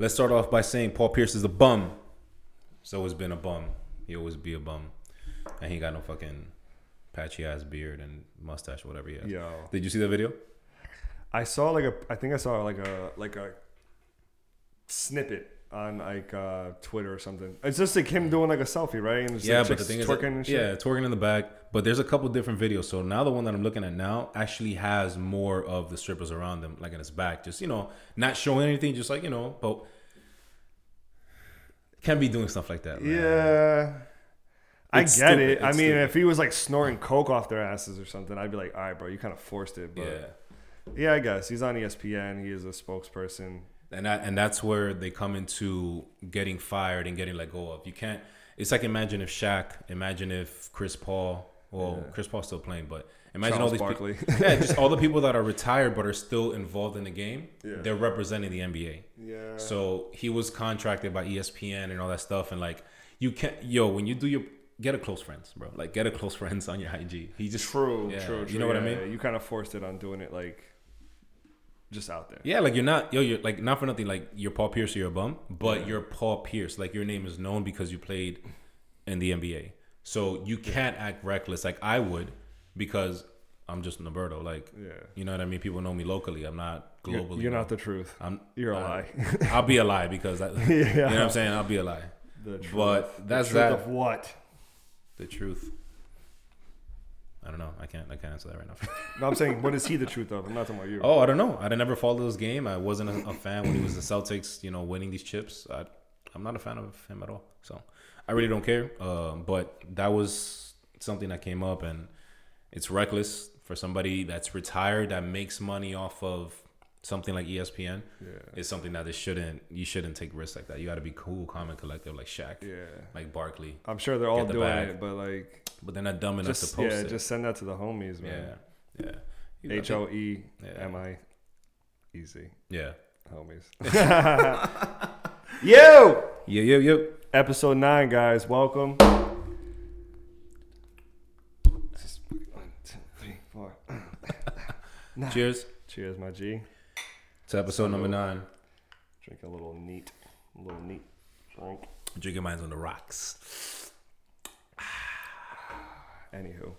let's start off by saying Paul Pierce is a bum. He's always been a bum. He always be a bum, and he got no fucking patchy ass beard and mustache, whatever he has. Yo, Did you see that video? I saw like a. I think I saw like a like a snippet on like uh Twitter or something. It's just like him doing like a selfie, right? And it's yeah, like but the thing is, that- and shit. yeah, twerking in the back. But there's a couple different videos. So now the one that I'm looking at now actually has more of the strippers around them, like in his back, just you know, not showing anything, just like you know, but can be doing stuff like that. man. Yeah. I It's get stupid. it. I mean, stupid. if he was like snorting coke off their asses or something, I'd be like, all right, bro, you kind of forced it. But yeah. yeah, I guess he's on ESPN. He is a spokesperson. And that and that's where they come into getting fired and getting let go of. You can't. It's like imagine if Shaq, imagine if Chris Paul. Well, Chris Paul's still playing, but imagine Charles all these Barkley. people. yeah, just all the people that are retired but are still involved in the game. Yeah. They're representing the NBA. Yeah. So he was contracted by ESPN and all that stuff, and like you can't, yo, when you do your get a close friends, bro. Like get a close friends on your IG. He just True, yeah, true, true. You know what I mean? yeah. You kind of forced it on doing it like just out there. Yeah, like you're not yo, you're like not for nothing. Like you're Paul Pierce, you're a bum, but you're Paul Pierce. Like your name is known because you played in the NBA. So you can't act reckless like I would because I'm just Roberto. Like Yeah. you know what I mean. People know me locally. I'm not You're, globally. you're not the truth. I'm. You're a lie. I'll be a lie because I, you know what I'm saying. I'll be a lie. The truth. But that's the truth that. of what? The truth. I don't know. I can't. I can't answer that right now. No, I'm saying, what is he the truth of? I'm not talking about you. Oh, I don't know. I never followed his game. I wasn't a, a fan when he was the Celtics, you know, winning these chips. I, I'm not a fan of him at all. So I really don't care. Um, but that was something that came up, and it's reckless for somebody that's retired that makes money off of something like ESPN. Yeah. It's something that it shouldn't. You shouldn't take risks like that. You got to be cool, calm, and collective, like Shaq, Yeah. like Barkley. I'm sure they're all the doing bag. it, but like, But they're not dumb enough just to post yeah, it. just send that to the homies, man. yeah. Got H O E Yeah. M I, easy Yeah. homies. Yo, Yeah. Yeah. Yeah. episode nine, guys. Welcome. One, two, three, four. Cheers Cheers, my G. to episode number nine. Drink a little neat, a little neat drink. Drinking mines on the rocks. Anywho,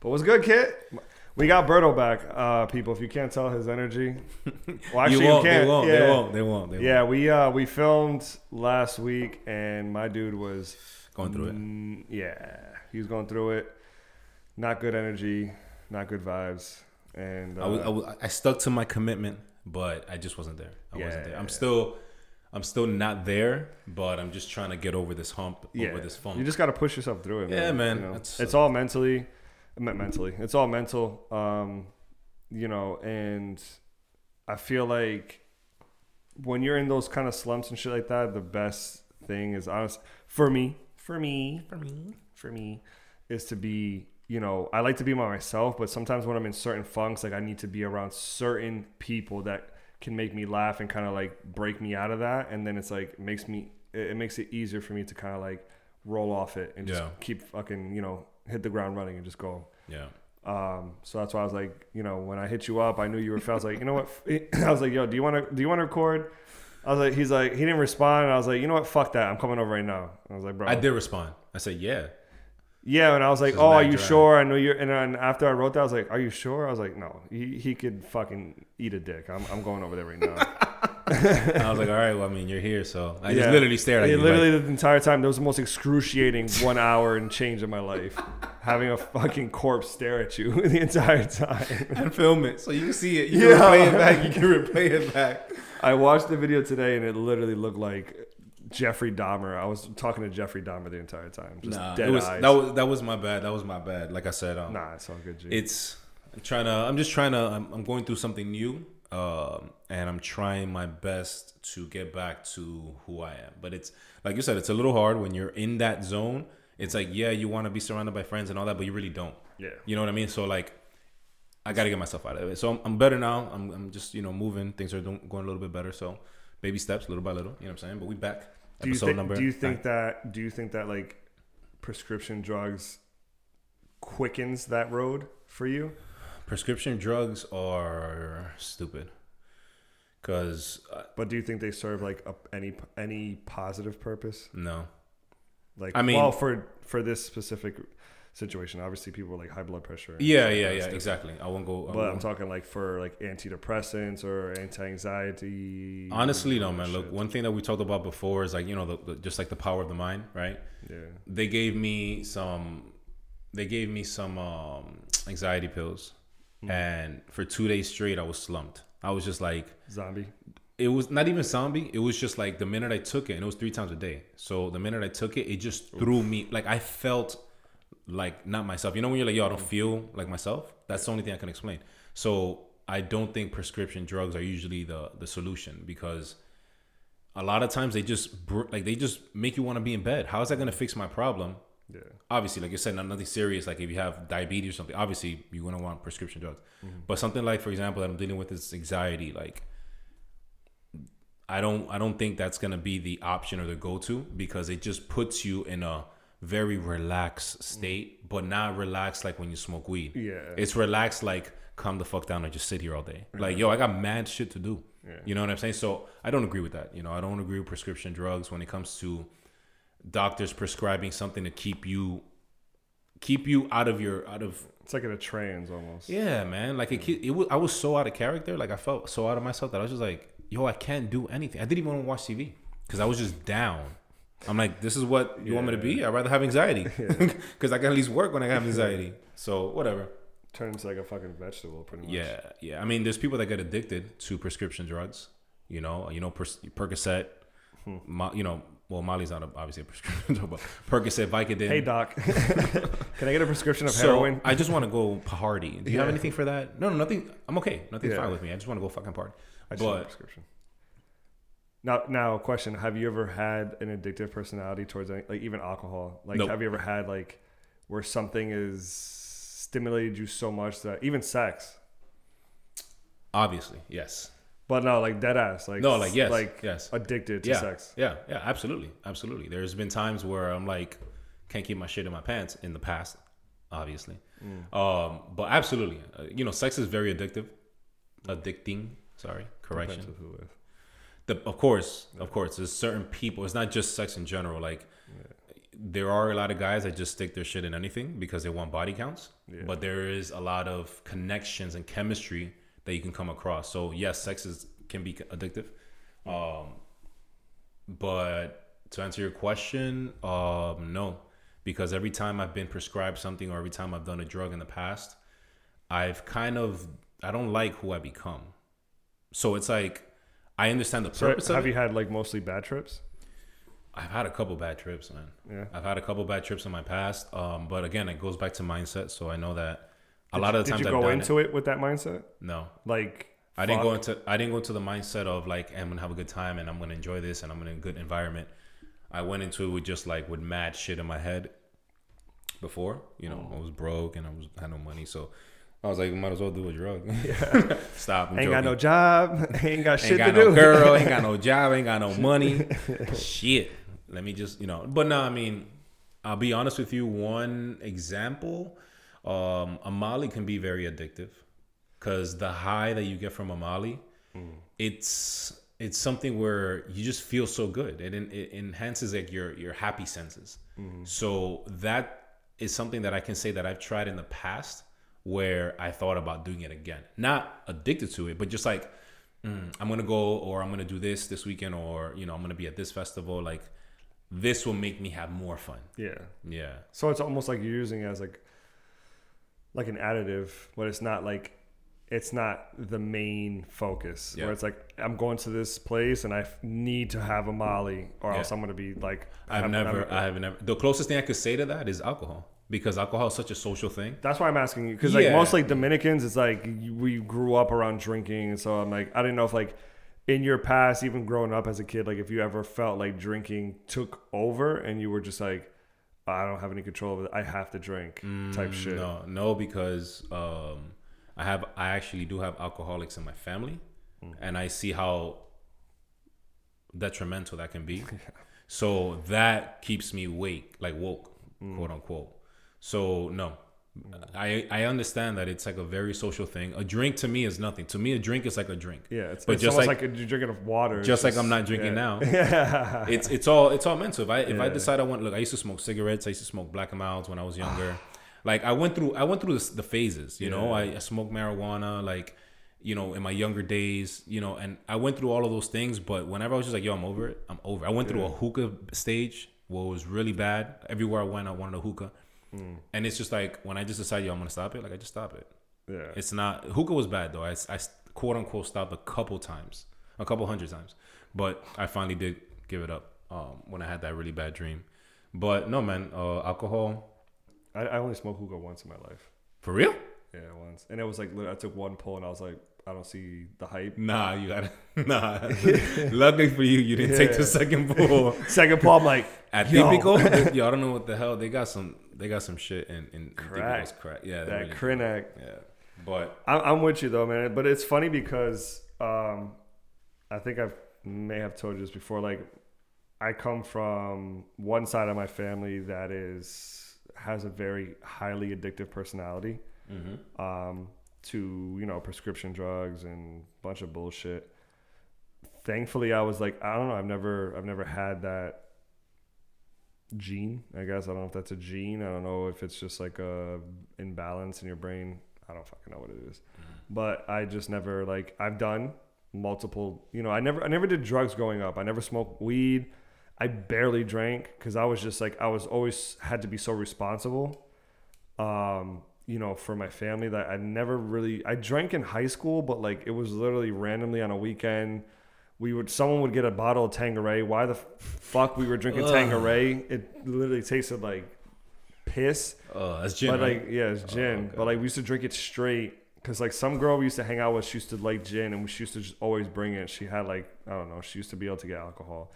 but what's good, Kit? We got Berto back, uh, people. If you can't tell his energy, well, actually, you won't, can't. They won't. yeah. They won't. They won't. They won't. Yeah, we uh, we filmed last week, and my dude was Going through it. Mm, yeah, he was going through it. Not good energy, not good vibes, and uh, I, was, I, was, I stuck to my commitment, but I just wasn't there. I wasn't Yeah, there. I'm yeah. still, I'm still not there, but I'm just trying to get over this hump, yeah, over this funk. you just got to push yourself through it. Man. Yeah, man. You know? That's- it's all mentally, mentally. It's all mental. Um, you know, and I feel like when you're in those kind of slumps and shit like that, the best thing is honest for me, for me, for me. for me is to be you know i like to be by myself but sometimes when i'm in certain funks like i need to be around certain people that can make me laugh and kind of like break me out of that and then it's like makes me it makes it easier for me to kind of like roll off it and just Yeah. keep fucking you know hit the ground running and just go Yeah. um, so that's why I was like, you know, when I hit you up, I knew you were. I was like, you know what? I was like, yo, do you want to? Do you want to record? I was like, he's like, he didn't respond. And I was like, you know what? Fuck that. I'm coming over right now. I was like, bro, I did respond. I said, yeah. Yeah, and I was like, "Oh, are you sure?" I know you're. And then after I wrote that, I was like, "Are you sure?" I was like, "No, he, he could fucking eat a dick. I'm, I'm going over there right now." I was like, all right, well, I mean, you're here, so I just literally stared at Yeah, you. literally like, the entire time. That was the most excruciating one hour and change of my life, having a fucking corpse stare at you the entire time. and film it so you can see it. You Yeah. can replay it back. You can replay it back. I watched the video today, and it literally looked like Jeffrey Dahmer. I was talking to Jeffrey Dahmer the entire time, just Nah, dead it was eyes. that was that was my bad. That was my bad. Like I said, um, nah, it's all good. G. it's I'm trying to i'm just trying to i'm, I'm going through something new um, and i'm trying my best to get back to who i am but it's like you said it's a little hard when you're in that zone it's like yeah you want to be surrounded by friends and all that but you really don't yeah, you know what i mean so like i gotta get myself out of it so i'm, I'm better now I'm, I'm just you know moving things are doing, going a little bit better so baby steps little by little you know what i'm saying but we back do you think? number Do you nine. think that? Do you think that like prescription drugs quickens that road for you? prescription drugs are stupid Cause uh, But do you think they serve like a, any any positive purpose? no, Like, I mean- well, for for this specific situation, obviously people with like high blood pressure. yeah, yeah, yeah, exactly. I won't go. I But I'm talking like for like antidepressants or anti-anxiety. Honestly, no, man. that Look, one thing that we talked about before is like you know the, the just like the power of the mind, right? yeah, They gave me some. They gave me some um, anxiety pills, Hmm. and for two days straight, I was slumped. I was just like, zombie. it was not even zombie. It was just like the minute I took it, and it was three times a day. So the minute I took it, it just threw me. Like I felt like not myself. You know when you're like, yo, I don't feel like myself. That's the only thing I can explain. So I don't think prescription drugs are usually the the solution because a lot of times they just br- like they just make you want to be in bed. How is that gonna fix my problem? Yeah, obviously, like you said, not nothing serious. Like if you have diabetes or something, obviously you're gonna want prescription drugs. Mm-hmm. But something like, for example, that I'm dealing with is anxiety. Like, I don't, I don't think that's gonna be the option or the go-to because it just puts you in a very relaxed state, but not relaxed like when you smoke weed. yeah. It's relaxed like calm the fuck down and just sit here all day. Like, yo, I got mad shit to do. Yeah. You know what I'm saying? So I don't agree with that. You know, I don't agree with prescription drugs when it comes to doctors prescribing something to keep you keep you out of your out of it's like in a trance almost. yeah man like it, it was, i was so out of character like i felt so out of myself that i was just like yo i can't do anything i didn't even want to watch tv because i was just down i'm like this is what you want me to be i'd rather have anxiety because i can at least work when i have anxiety so whatever Turn into like a fucking vegetable, pretty much. yeah yeah i mean there's people that get addicted to prescription drugs you know you know per- percocet Hmm. Mo- you know well molly's not a, obviously a prescription drug but percocet vicodin Hey doc, can I get a prescription of So heroin? I just want to go party. Do you have anything for that? No, no, nothing. I'm okay. Nothing's Yeah. fine with me. I just want to go fucking party. I just want a prescription. Now, now, question: Have you ever had an addictive personality towards any, like even alcohol? Like, Nope. have you ever had like where something is stimulated you so much that even sex? obviously, yes. But no, like dead ass, like No, like yes, like yes. addicted to Yeah, sex. yeah, yeah. Absolutely, absolutely. There's been times where I'm like, can't keep my shit in my pants. In the past, obviously. Mm. Um, but absolutely, uh, you know, sex is very addictive. Addicting. Sorry, correction. Depends with who with. The, of course, of course, there's certain people. It's not just sex in general. Like there are a lot of guys that just stick their shit in anything because they want body counts. Yeah. But there is a lot of connections and chemistry that you can come across. So yes, sex is can be addictive. Um, but to answer your question, um, no, because every time I've been prescribed something or every time I've done a drug in the past, I've kind of I don't like who I become. So it's like I understand the So purpose of have it. you had like mostly bad trips? I've had a couple bad trips, man. Yeah. I've had a couple bad trips in my past. Um, but again, it goes back to mindset. So I know that a Did lot of the times I did you I've go into it. with that mindset? No, Like I didn't go into I didn't go into the mindset of like I'm gonna have a good time and I'm gonna enjoy this and I'm in a good environment. I went into it with just like with mad shit in my head. Before, you know, Oh. I was broke and I was had no money, so I was like, might as well do a drug. Stop. I'm ain't got no job, ain't got shit ain't got to no do. girl, ain't got no job, ain't got no money. Shit. Let me just, you know. But no, I mean, I'll be honest with you. One example, um, a Molly can be very addictive because the high that you get from a Molly, it's it's something where you just feel so good. It, it enhances like your your happy senses. So that is something that I can say that I've tried in the past where I thought about doing it again. Not addicted to it, but just like mm, I'm gonna go or I'm gonna do this this weekend or you know I'm gonna be at this festival. Like this will make me have more fun. Yeah. Yeah. So it's almost like you're using it as like like an additive, but it's not like it's not the main focus. Yeah. Where it's like I'm going to this place and I need to have a Molly, or Yeah. else I'm gonna be like I've never, I'm- I have never. The closest thing I could say to that is alcohol because alcohol is such a social thing. That's why I'm asking you because like Yeah. most like Dominicans, it's like we grew up around drinking, so I'm like I didn't know if like in your past, even growing up as a kid, like if you ever felt like drinking took over and you were just like I don't have any control over it, I have to drink type shit. Mm, No, no, because um, I have, I actually do have alcoholics in my family, Mm. and I see how detrimental that can be. So that keeps me awake, like woke, Mm. quote unquote. So no, I I understand that it's like a very social thing. A drink to me is nothing. To me, a drink is like a drink. Yeah, it's, But it's just like- like, you're drinking of water. It's Just like I'm not drinking yeah. now. Yeah. It's it's all it's all mental. If I if I decide I want look, I used to smoke cigarettes. I used to smoke black and milds when I was younger. like I went through I went through the, the phases. You know, I, I smoked marijuana. Like you know, in my younger days. You know, and I went through all of those things. But whenever I was just like, yo, I'm over it. I'm over. it. I went through a hookah stage where it was really bad. Everywhere I went, I wanted a hookah. Mm. And it's just like when I just decided, yo, I'm gonna stop it. Like I just stop it. yeah. It's not hookah was bad though. I, I quote unquote stopped a couple times, a couple hundred times, but I finally did give it up um, when I had that really bad dream. But no, man, uh, alcohol I, I only smoked hookah once in my life. for real? Yeah, once, and it was like I took one pull and I was like, I don't see the hype. Nah, you gotta. Nah, luckily for you, you didn't take the second pull. Second pull, I'm like, At Yo. Típico, yo, I don't know what the hell they got some. They got some shit in in, Crack. Crack. Yeah, that really. Krenak. Yeah, but I'm, I'm with you though, man. But it's funny because um, I think I may have told you this before. Like, I come from one side of my family that is has a very highly addictive personality mhm. um, to you know prescription drugs and a bunch of bullshit. Thankfully, I was like, I don't know. I've never, I've never had that gene. I guess I don't know if that's a gene. I don't know if it's just like a imbalance in your brain. I don't fucking know what it is. But I just never like I've done multiple. You know, I never, I never did drugs growing up. I never smoked weed. I barely drank because I was just like I was always had to be so responsible. Um, you know, for my family that I never really I drank in high school, but like it was literally randomly on a weekend. We would someone would get a bottle of Tanqueray. Why the fuck we were drinking Ugh. Tanqueray? It literally tasted like piss. Oh, that's gin. but right? like yeah, it's oh, gin. okay. But like we used to drink it straight because like some girl we used to hang out with, she used to like gin, and she used to just always bring it. She had like I don't know, she used to be able to get alcohol,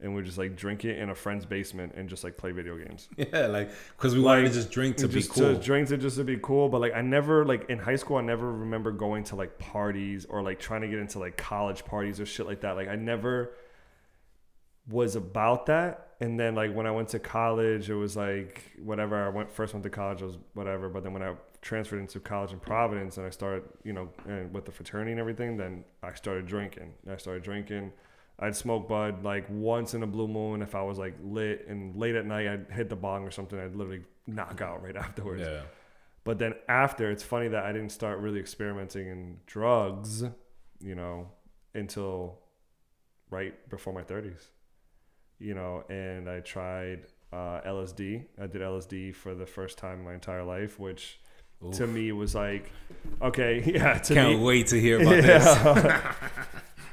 and we just like drink it in a friend's basement and just like play video games. yeah, like because we wanted like, to just drink to be just cool. to drink to just to be cool. But like I never like in high school, I never remember going to like parties or like trying to get into like college parties or shit like that. Like I never was about that. And then like when I went to college, it was like whatever. I went first went to college, it was whatever. But then when I transferred into college in Providence and I started, you know, and with the fraternity and everything, then I started drinking. I started drinking. I'd smoke bud like once in a blue moon if I was like lit and late at night I'd hit the bong or something I'd literally knock out right afterwards. yeah. But then after, it's funny that I didn't start really experimenting in drugs, you know, until right before my 30s. You know, and I tried uh, LSD. I did LSD for the first time in my entire life, which to me was like, okay, yeah, to Can't me, wait to hear about this.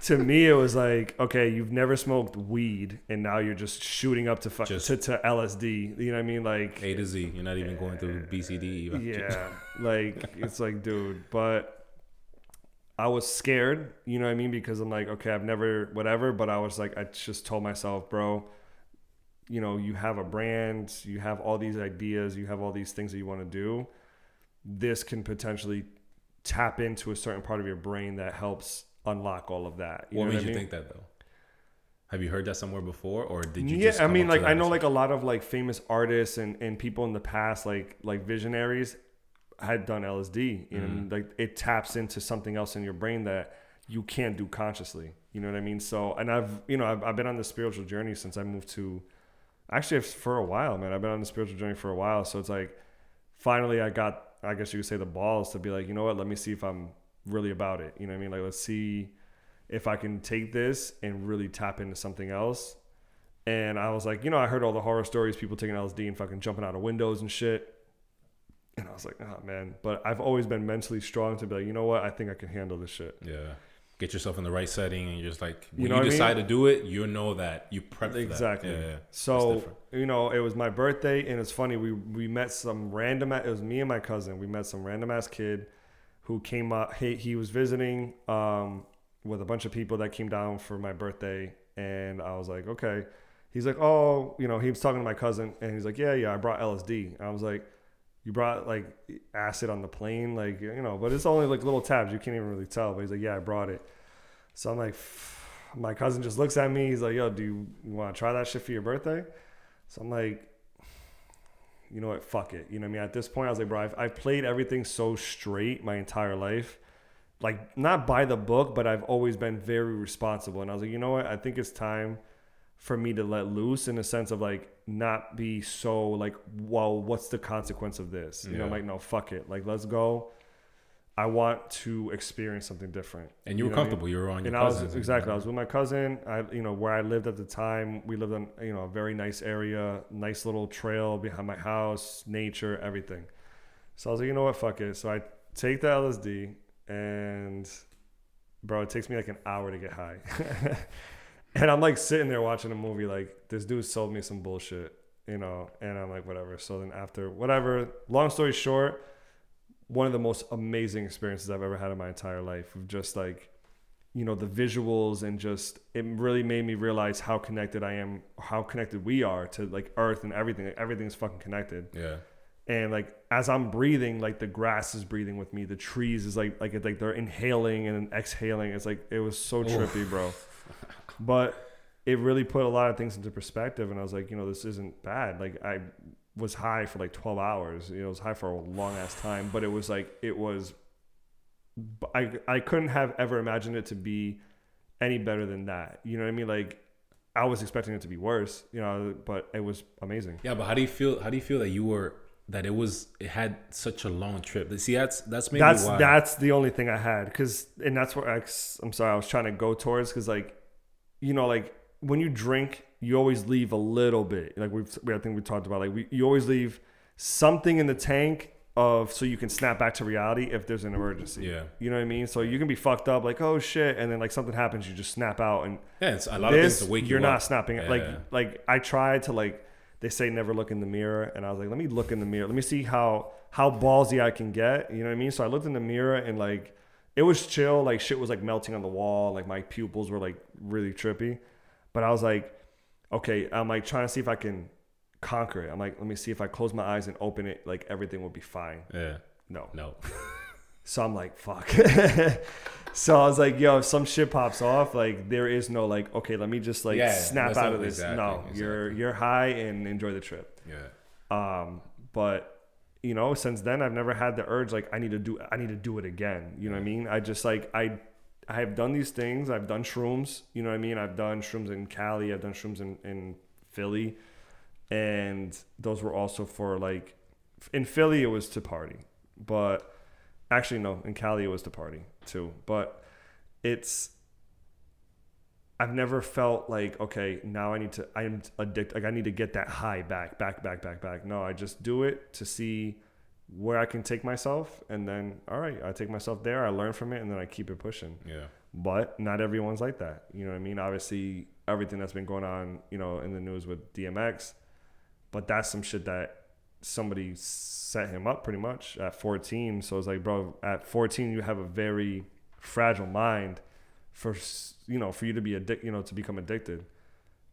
To me, it was like, okay, you've never smoked weed, and now you're just shooting up to fuck Just- to, to LSD. You know what I mean? Like, A to Z. You're not even going through BCD. even. yeah, like it's like, dude, but I was scared, you know what I mean? Because I'm like, okay, I've never, whatever, but I was like, I just told myself, bro, you know, you have a brand, you have all these ideas, you have all these things that you want to do. This can potentially tap into a certain part of your brain that helps unlock all of that. You what made what you mean? think that though? Have you heard that somewhere before, or did you? yeah i mean like i know like a lot of like famous artists and and people in the past like like visionaries had done lsd you know Mm-hmm. like it taps into something else in your brain that you can't do consciously you know what i mean so and i've you know i've, I've been on the spiritual journey since i moved to actually for a while man i've been on the spiritual journey for a while so it's like finally i got i guess you could say the balls to be like you know what let me see if i'm really about it you know what i mean like let's see if i can take this and really tap into something else and I was like, you know, I heard all the horror stories, people taking LSD and fucking jumping out of windows and shit. And I was like, oh man. But I've always been mentally strong to be like, you know what? I think I can handle this shit. yeah, get yourself in the right setting, and you're just like when you, know what I mean? decide to do it, you know that you prep for that. Exactly. Yeah, yeah. So you know, it was my birthday, and it's funny. We we met some random. It was me and my cousin. We met some random ass kid who came up. He he was visiting um, with a bunch of people that came down for my birthday, and I was like, okay. He's like, oh, you know, he was talking to my cousin, and he's like, yeah, yeah, I brought LSD. And I was like, you brought like acid on the plane, like you know, but it's only like little tabs. You can't even really tell. But he's like, yeah, I brought it. So I'm like, my cousin just looks at me. He's like, yo, do you want to try that shit for your birthday? So I'm like, You know what? Fuck it. You know what I mean? At this point, I was like, bro, I've, I've played everything so straight my entire life. Like, not by the book, but I've always been very responsible. And I was like, you know what? I think it's time for me to let loose in a sense of like not be so like, well, what's the consequence of this? You know, I'm like, no, fuck it. Like, let's go. I want to experience something different. And you were know what I mean? comfortable. You were on your and I was exactly. I was with my cousin. I, you know, where I lived at the time, we lived in you know a very nice area, nice little trail behind my house, nature, everything. So I was like, you know what, fuck it. So I take the LSD, and bro, it takes me like an hour to get high, and I'm like sitting there watching a movie. Like this dude sold me some bullshit, you know, and I'm like, whatever. So then after whatever, long story short one of the most amazing experiences I've ever had in my entire life of just like you know the visuals and just it really made me realize how connected I am how connected we are to like earth and everything everything's fucking connected. Yeah. and like as I'm breathing like the grass is breathing with me the trees is like like it's like they're inhaling and exhaling. It's like it was so trippy bro. But it really put a lot of things into perspective and I was like you know this isn't bad. Like I was high for like 12 hours you know it was high for a long ass time but it was like it was I I couldn't have ever imagined it to be any better than that you know what I mean like I was expecting it to be worse you know but it was amazing Yeah, but how do you feel? How do you feel that you were that it was it had such a long trip? See, that's that's maybe that's why. that's the only thing I had because and that's what I, I'm sorry I was trying to go towards because like you know like when you drink you always leave a little bit like we've we, I think we talked about like we, you always leave something in the tank of so you can snap back to reality if there's an emergency. Yeah. you know what I mean? So you can be fucked up like oh shit and then like something happens you just snap out and yeah, it's a lot of this things to wake you're you not snapping Yeah. like like i tried to like they say never look in the mirror and i was like let me look in the mirror. Let me see how how ballsy i can get you know what i mean? So i looked in the mirror and like it was chill like shit was like melting on the wall like my pupils were like really trippy. But i was like okay i'm like trying to see if i can conquer it i'm like let me see if i close my eyes and open it like everything will be fine Yeah. no No. so I'm like, fuck. so I was like, yo, if some shit pops off, like there is no like, okay, let me just like Yeah, snap that's out not- of this. exactly, no, you're exactly. you're high and enjoy the trip. Yeah. Um, but you know, since then I've never had the urge like I need to do I need to do it again. You know what I mean? I just like I I have done these things. I've done shrooms. You know what I mean? I've done shrooms in Cali. I've done shrooms in in Philly, and those were also for like in Philly it was to party, but actually no, in Cali it was to party too. But it's I've never felt like okay now I need to I'm addicted like I need to get that high back back back back back. No, I just do it to see where I can take myself, and then all right, I take myself there. I learn from it, and then I keep it pushing Yeah. but not everyone's like that. You know what I mean? Obviously, everything that's been going on, you know, in the news with DMX, but that's some shit that somebody set him up pretty much at 14. So it's like, bro, at 14, you have a very fragile mind for you know for you to be addic- you know, to become addicted.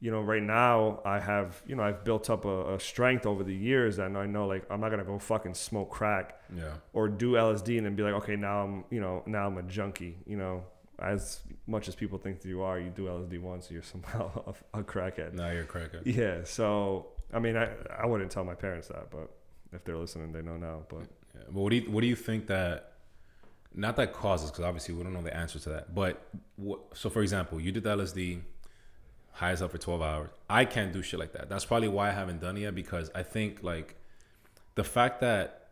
You know, right now I have you know I've built up a, a strength over the years, and I know like I'm not gonna go fucking smoke crack Yeah. or do LSD and then be like, okay, now I'm, you know, now I'm a junkie. You know, as much as people think that you are, you do LSD once, you're somehow a, a crackhead. Now you're a cracker. Yeah. So, I mean, I, I wouldn't tell my parents that, but if they're listening, they know now. But Yeah. What do you what do you think that not that causes because obviously we don't know the answer to that. But what, so for example, you did the LSD, highs up for twelve hours. I can't do shit like that. That's probably why I haven't done it yet because I think like the fact that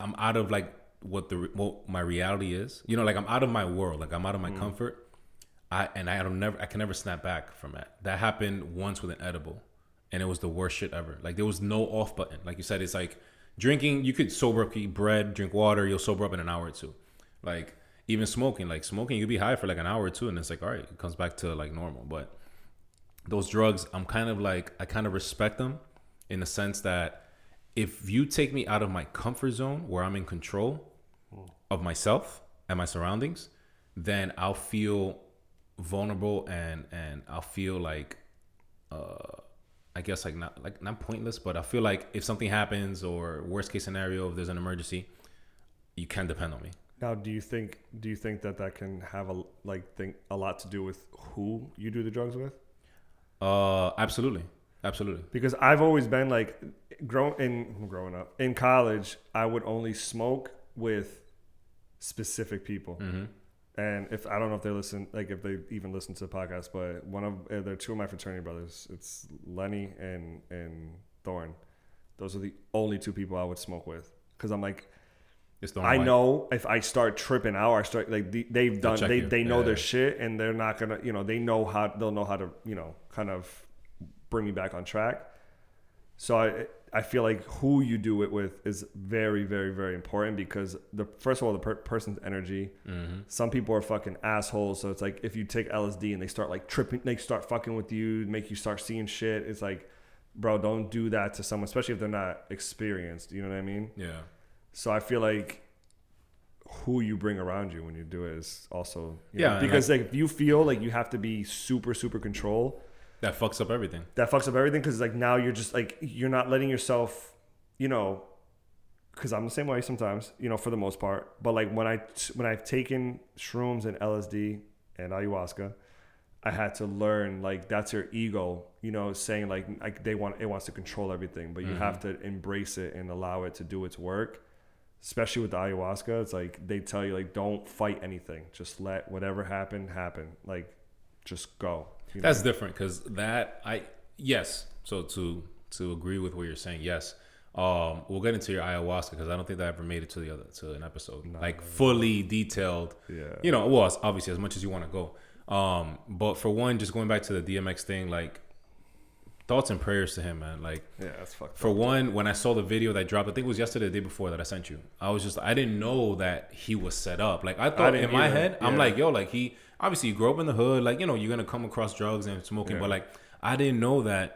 I'm out of like what the what my reality is. You know, like I'm out of my world. Like I'm out of my mm. comfort. I and I don't never I can never snap back from that. That happened once with an edible, and it was the worst shit ever. Like there was no off button. Like you said, it's like drinking. You could sober up, eat bread, drink water. You'll sober up in an hour or two. Like even smoking. Like smoking, you be high for like an hour or two, and it's like all right, it comes back to like normal. But those drugs, I'm kind of like I kind of respect them in the sense that if you take me out of my comfort zone where I'm in control of myself and my surroundings, then I'll feel vulnerable and and I'll feel like uh I guess like not like not pointless, but I feel like if something happens or worst case scenario, if there's an emergency, you can depend on me. Now, do you think do you think that that can have a like think a lot to do with who you do the drugs with? Uh, absolutely. Absolutely. because I've always been like grown in growing up in college. I would only smoke with specific people. hmm And if I don't know if they listen, like if they even listen to the podcast, but one of uh, they're two of my fraternity brothers. It's Lenny and and Thorn. Those are the only two people I would smoke with because I'm like It's the I know if I start tripping out, I start like they, they've done check they you. they know Yeah. their shit and they're not gonna you know they know how they'll know how to you know kind of bring me back on track. So I I feel like who you do it with is very very very important because the first of all the per- person's energy. Mhm. Some people are fucking assholes, so it's like if you take LSD and they start like tripping, they start fucking with you, make you start seeing shit. It's like, bro, don't do that to someone, especially if they're not experienced. You know what I mean? Yeah. So I feel like who you bring around you when you do it is also you Yeah, know, because like if you feel like you have to be super super control, That fucks up everything. that fucks up everything because like now you're just like you're not letting yourself, you know, because I'm the same way sometimes, you know, for the most part. But like when I when I've taken shrooms and LSD and ayahuasca, I had to learn like that's your ego, you know, saying like like they want it wants to control everything, but you mm-hmm. have to embrace it and allow it to do its work. Especially with the ayahuasca, it's like they tell you like don't fight anything, just let whatever happen happen, like just go. you know? That's different because that I yes. So to to agree with what you're saying, yes. Um, we'll get into your ayahuasca because I don't think that ever made it to the other to an episode like fully detailed. Yeah. You know, well, obviously as much as you want to go. Um, but for one, just going back to the DMX thing, like thoughts and prayers to him, man. Like yeah, that's fucked for up. one, when I saw the video that dropped, I think it was yesterday, the day before that I sent you. I was just, I didn't know that he was set up. Like I thought didn't in my either. head, I'm like, yo, like he obviously you grew up in the hood, like you know, you're gonna come across drugs and smoking, Yeah. but like I didn't know that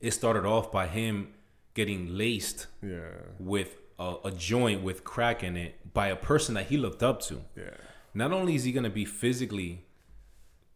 it started off by him getting laced Yeah, with a, a joint with crack in it by a person that he looked up to. yeah. Not only is he gonna be physically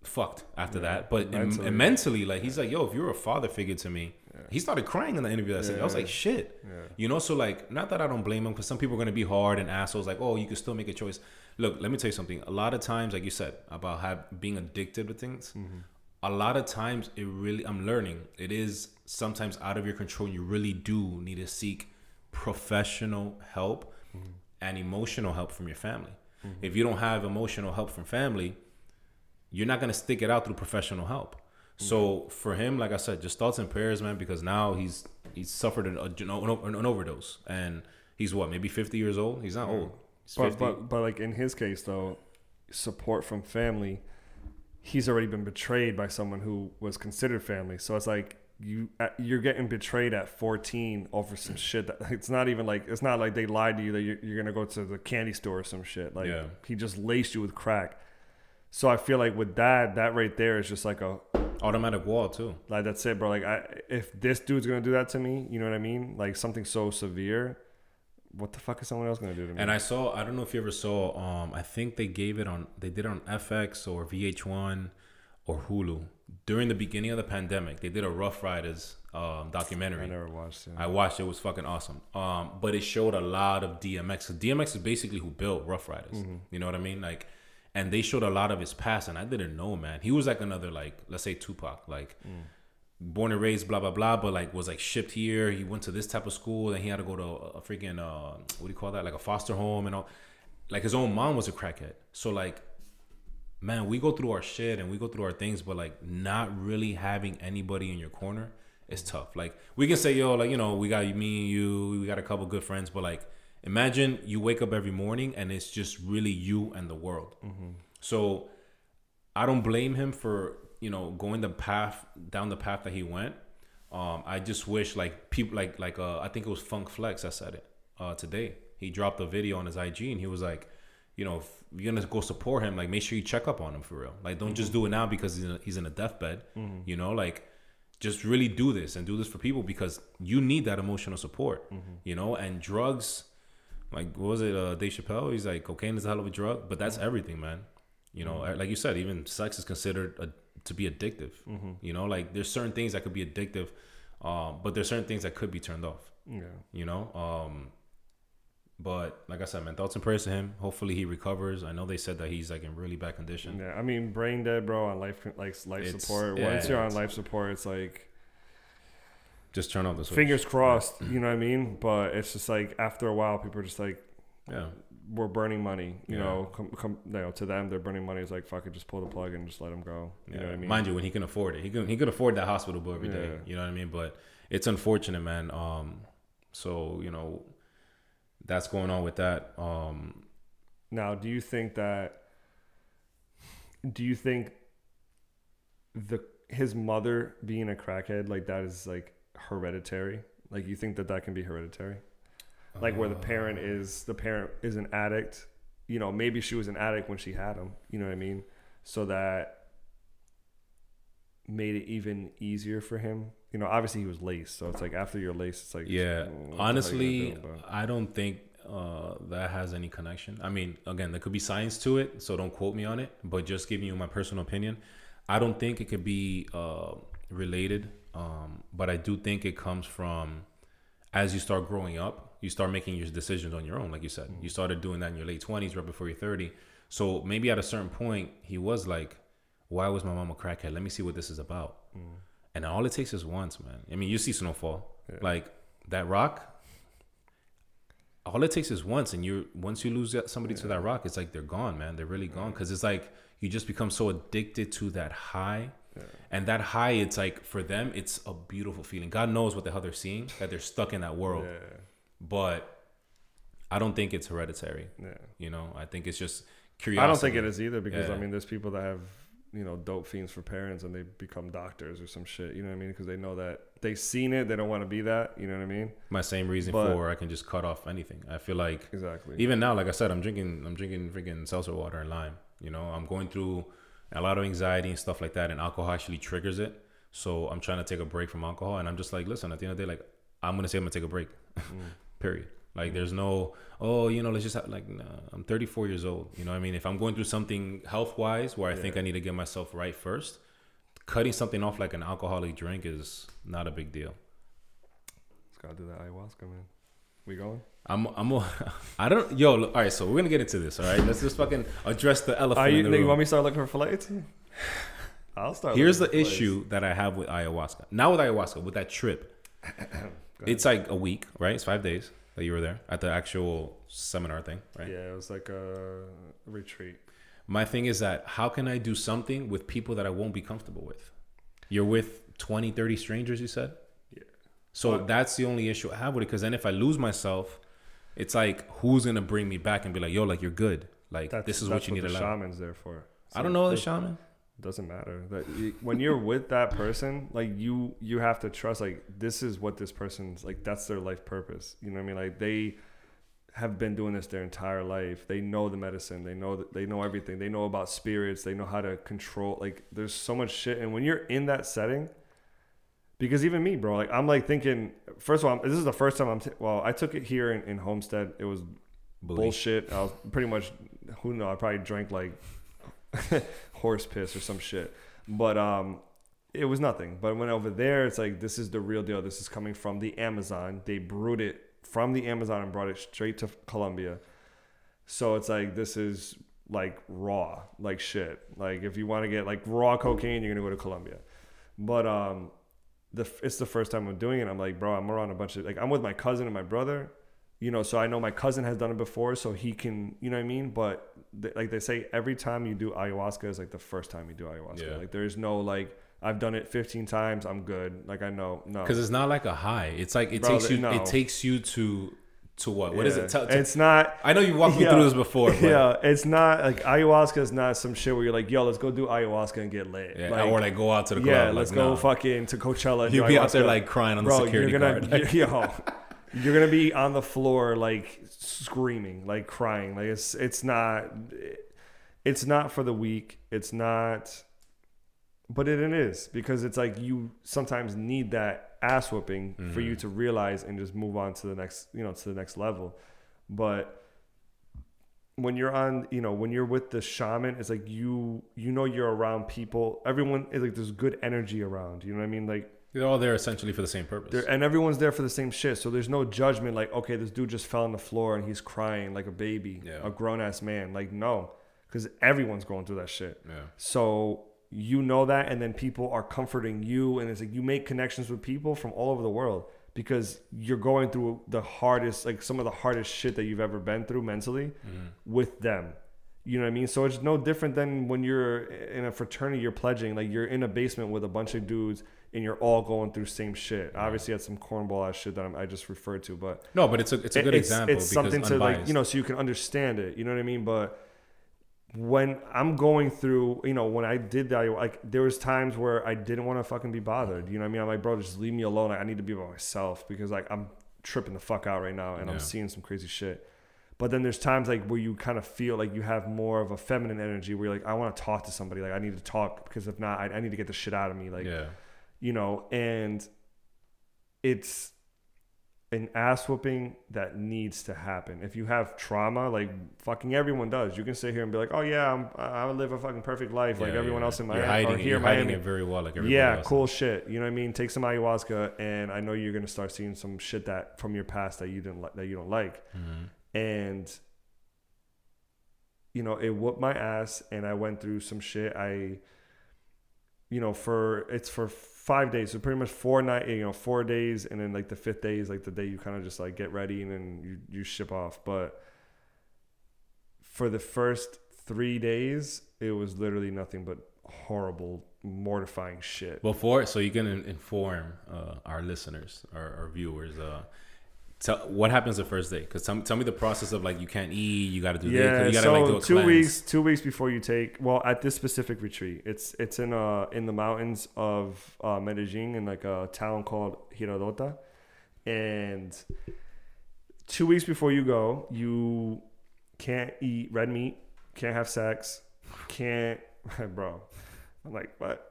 fucked after that, but mentally. mentally. mentally, like he's like, yo, if you're a father figure to me, he started crying in the interview. That said, I was Yeah. like, shit, Yeah. you know. So like, not that I don't blame him, because some people are gonna be hard and assholes. Like, oh, you can still make a choice. Look, let me tell you something. A lot of times, like you said about have, being addicted to things. Mm-hmm. A lot of times, it really, I'm learning. It is sometimes out of your control. You really do need to seek professional help mm-hmm. and emotional help from your family. Mm-hmm. If you don't have emotional help from family, you're not gonna stick it out through professional help. So for him, like I said, just thoughts and prayers, man, because now he's he's suffered an, a, you know, an, an overdose, and he's what maybe 50 years old. He's not old. He's But, 50. but but like in his case though, support from family, he's already been betrayed by someone who was considered family. So it's like you uh, you're getting betrayed at 14 over some shit that it's not even like it's not like they lied to you that you're, you're gonna go to the candy store or some shit. Like Yeah. he just laced you with crack. So I feel like with that, that right there is just like a Automatic wall too. like that's it, bro. Like I if this dude's gonna do that to me, you know what I mean? Like something so severe. What the fuck is someone else gonna do to me? And I saw, I don't know if you ever saw, um, I think they gave it on, they did it on FX or VH1 or Hulu during the beginning of the pandemic. They did a Ruff Ryders um, documentary. I never watched it. I watched it. It was fucking awesome. Um, but it showed a lot of DMX. 'cause DMX is basically who built Ruff Ryders. You know what I mean? Like, and they showed a lot of his past, and I didn't know, man. He was like another, like, let's say Tupac, like, born and raised, blah blah blah, but like was like shipped here. He went to this type of school, and he had to go to a, a freaking uh, what do you call that? Like a foster home and all. Like his own mom was a crackhead. So like man, we go through our shit and we go through our things, but like not really having anybody in your corner is tough. Like we can say, yo, like you know, we got me and you, we got a couple good friends, but like imagine you wake up every morning and it's just really you and the world. So I don't blame him for you know going the path down the path that he went. Um, I just wish like people like like uh, I think it was Funk Flex I said it uh, today. He dropped a video on his IG and he was like, you know, if you're gonna go support him, like make sure you check up on him for real. Like don't just do it now because he's in a, he's in a deathbed. You know, like just really do this and do this for people because you need that emotional support. You know, and drugs, like what was it? Uh, Dave Chappelle. He's like cocaine is a hell of a drug, but that's everything, man. You know, like you said, even sex is considered a, to be addictive. You know, like there's certain things that could be addictive, um, but there's certain things that could be turned off. yeah. You know, um, but like I said, man, thoughts and prayers to him. Hopefully he recovers. I know they said that he's like in really bad condition. Yeah, I mean, brain dead, bro, on life like life It's- support. yeah, Once you're on life support, it's like Just turn off the switch. fingers crossed. You know what I mean? But it's just like after a while, people are just like, Yeah. we're burning money. You Yeah. know, come, come, you know, to them, they're burning money. It's like fuck it, just pull the plug and just let them go. You Yeah. know what I mean? Mind you, when he can afford it, he can he could afford that hospital bill every day. Yeah. You know what I mean? But it's unfortunate, man. Um, so you know, that's going on with that. Um, Now, do you think that? Do you think the his mother being a crackhead like that is like hereditary? Like you think that that can be hereditary? Like where the parent is the parent is an addict. You know, maybe she was an addict when she had him. You know what I mean? So that made it even easier for him. You know, obviously he was laced, so it's like after you're laced, it's like yeah. mm, what the hell you gonna Honestly, do? I don't think uh, that has any connection. I mean, again, there could be science to it, so don't quote me on it. But just giving you my personal opinion, I don't think it could be uh, related. Um, but I do think it comes from as you start growing up, you start making your decisions on your own. Like you said, mm-hmm. you started doing that in your late twenties, right before you're thirty. So maybe at a certain point, he was like, "Why was my mom a crackhead? Let me see what this is about." Mm. And all it takes is once, man. I mean, you see Snowfall, Yeah. like that rock. All it takes is once, and you once you lose somebody to that rock, it's like they're gone, man. They're really gone mm. because it's like you just become so addicted to that high, and that high, it's like for them, it's a beautiful feeling. God knows what the hell they're seeing that they're stuck in that world, yeah, but I don't think it's hereditary. yeah. You know, I think it's just curiosity. I don't think it is either because Yeah. I mean, there's people that have you know dope fiends for parents and they become doctors or some shit. You know what I mean? Because they know that they've seen it, they don't want to be that. You know what I mean? My same reason But- for I can just cut off anything. I feel like Exactly. even now, like I said, I'm drinking, I'm drinking freaking seltzer water and lime. You know, I'm going through a lot of anxiety and stuff like that, and alcohol actually triggers it. So I'm trying to take a break from alcohol, and I'm just like, listen, at the end of the day, like I'm gonna say I'm gonna take a break. Mm. Period. Like there's no, oh, you know, let's just have, like, nah, I'm 34 years old. You know, what I mean, if I'm going through something health wise where I think I need to get myself right first, cutting something off like an alcoholic drink is not a big deal. Let's gotta do that ayahuasca, man. We going? I'm, I'm, a, I don't, yo, look, all right, so we're gonna get into this, all right? Let's just fucking address the elephant Are you, in the nigga, you room. want me to start looking for flights? I'll start. Here's the issue that I have with ayahuasca. Not with ayahuasca, with that trip. it's like a week, right? It's five days that you were there at the actual seminar thing, right? Yeah, it was like a retreat. My thing is that how can I do something with people that I won't be comfortable with? You're with 20, 30 strangers, you said? So that's the only issue I have with it. Because then if I lose myself, it's like, who's to bring me back and be like, yo, like, you're good. Like, That's, this is what you need the to learn. shaman's there for. I don't know the shaman. Doesn't matter that when you're with that person, like you, you have to trust. Like this is what this person's like. That's their life purpose. You know what I mean? Like they have been doing this their entire life. They know the medicine. They know that they know everything. They know about spirits. They know how to control. Like there's so much shit. And when you're in that setting, because even me, bro, like I'm like thinking. First of all, this is the first time I'm. T- well, I took it here in, in Homestead. It was Bully. bullshit. I was pretty much who know. I probably drank like horse piss or some shit, but um, it was nothing. But when over there, it's like this is the real deal. This is coming from the Amazon. They brewed it from the Amazon and brought it straight to Colombia. So it's like this is like raw, like shit. Like if you want to get like raw cocaine, you're gonna go to Colombia. But um, the it's the first time I'm doing it. I'm like, bro, I'm around a bunch of like I'm with my cousin and my brother, you know. So I know my cousin has done it before, so he can, you know what I mean. But th- like they say, every time you do ayahuasca is like the first time you do ayahuasca. Yeah. Like there's no like I've done it 15 times, I'm good. Like I know, no. Because it's not like a high. It's like it Bro, takes you. no. It takes you to to what? What is Yeah. it? Tell- tell- it's not. I know you walked me Yeah. through this before. But Yeah, it's not like ayahuasca is not some shit where you're like, yo, let's go do ayahuasca and get lit. Yeah, like, or like go out to the club. yeah, like, let's go fucking to Coachella. and do You'd be out there like crying on the bro, security you're gonna, guard. Like, yo, you're gonna be on the floor like screaming, like crying. Like it's it's not it's not for the weak. It's not, but it, it is because it's like you sometimes need that ass whooping for you Mhm. to realize and just move on to the next, you know, to the next level. But when you're on, you know, when you're with the shaman, it's like you you know you're around people. Everyone is like there's good energy around. You know what I mean? Like they're all there essentially for the same purpose. and everyone's there for the same shit. So there's no judgment. Like, okay, this dude just fell on the floor and he's crying like a baby, Yeah. a grown ass man. Like, no, because everyone's going through that shit. yeah. So you know that and then people are comforting you and it's like you make connections with people from all over the world because you're going through the hardest like some of the hardest shit that you've ever been through mentally mm-hmm. with them. You know what i mean? So it's no different than when you're in a fraternity you're pledging like you're in a basement with a bunch of dudes and you're all going through same shit. Obviously that's some cornball ass shit that I'm, i just referred to but No, but it's a it's a good example It's something to like you know, so you can understand it. You know what I mean? But when I'm going through, you know, when I did that, like there was times where I didn't want to fucking be bothered. You know what I mean? I'm like, bro, just leave me alone. Like, I need to be by myself because like I'm tripping the fuck out right now and I'm seeing some crazy shit. But then there's times like where you kind of feel like you have more of a feminine energy where you're like, I want to talk to somebody. Like I need to talk because if not, I, I need to get the shit out of me. Like yeah, you know, and it's an ass whooping that needs to happen. If you have trauma, like fucking everyone does, you can sit here and be like, "Oh yeah, I'm, I live a fucking perfect life, like yeah, everyone yeah. else in You're hiding, or here in hiding Miami." it very well, like Yeah, else. cool shit. You know what I mean? Take some ayahuasca, and I know you're gonna start seeing some shit that from your past that you didn't li- that you don't like, Mhm. and you know it whooped my ass, and I went through some shit. I, you know, for it's for five days, so pretty much four night, you know, four days, and then like the fifth day is like the day you kind of just like get ready and then you you ship off. But for the first three days, it was literally nothing but horrible, mortifying shit. Before, so you can inform uh, our listeners, our, our viewers, uh, tell what happens the first day. Because tell, tell me the process of like you can't eat, you got to do this, Yeah, you got to so like do a two cleanse. weeks, two weeks before you take. Well, at this specific retreat, it's it's in uh in the mountains of uh, Medellin in like a town called Girardota, and two weeks before you go, you can't eat red meat, can't have sex, can't, bro. I'm like, what?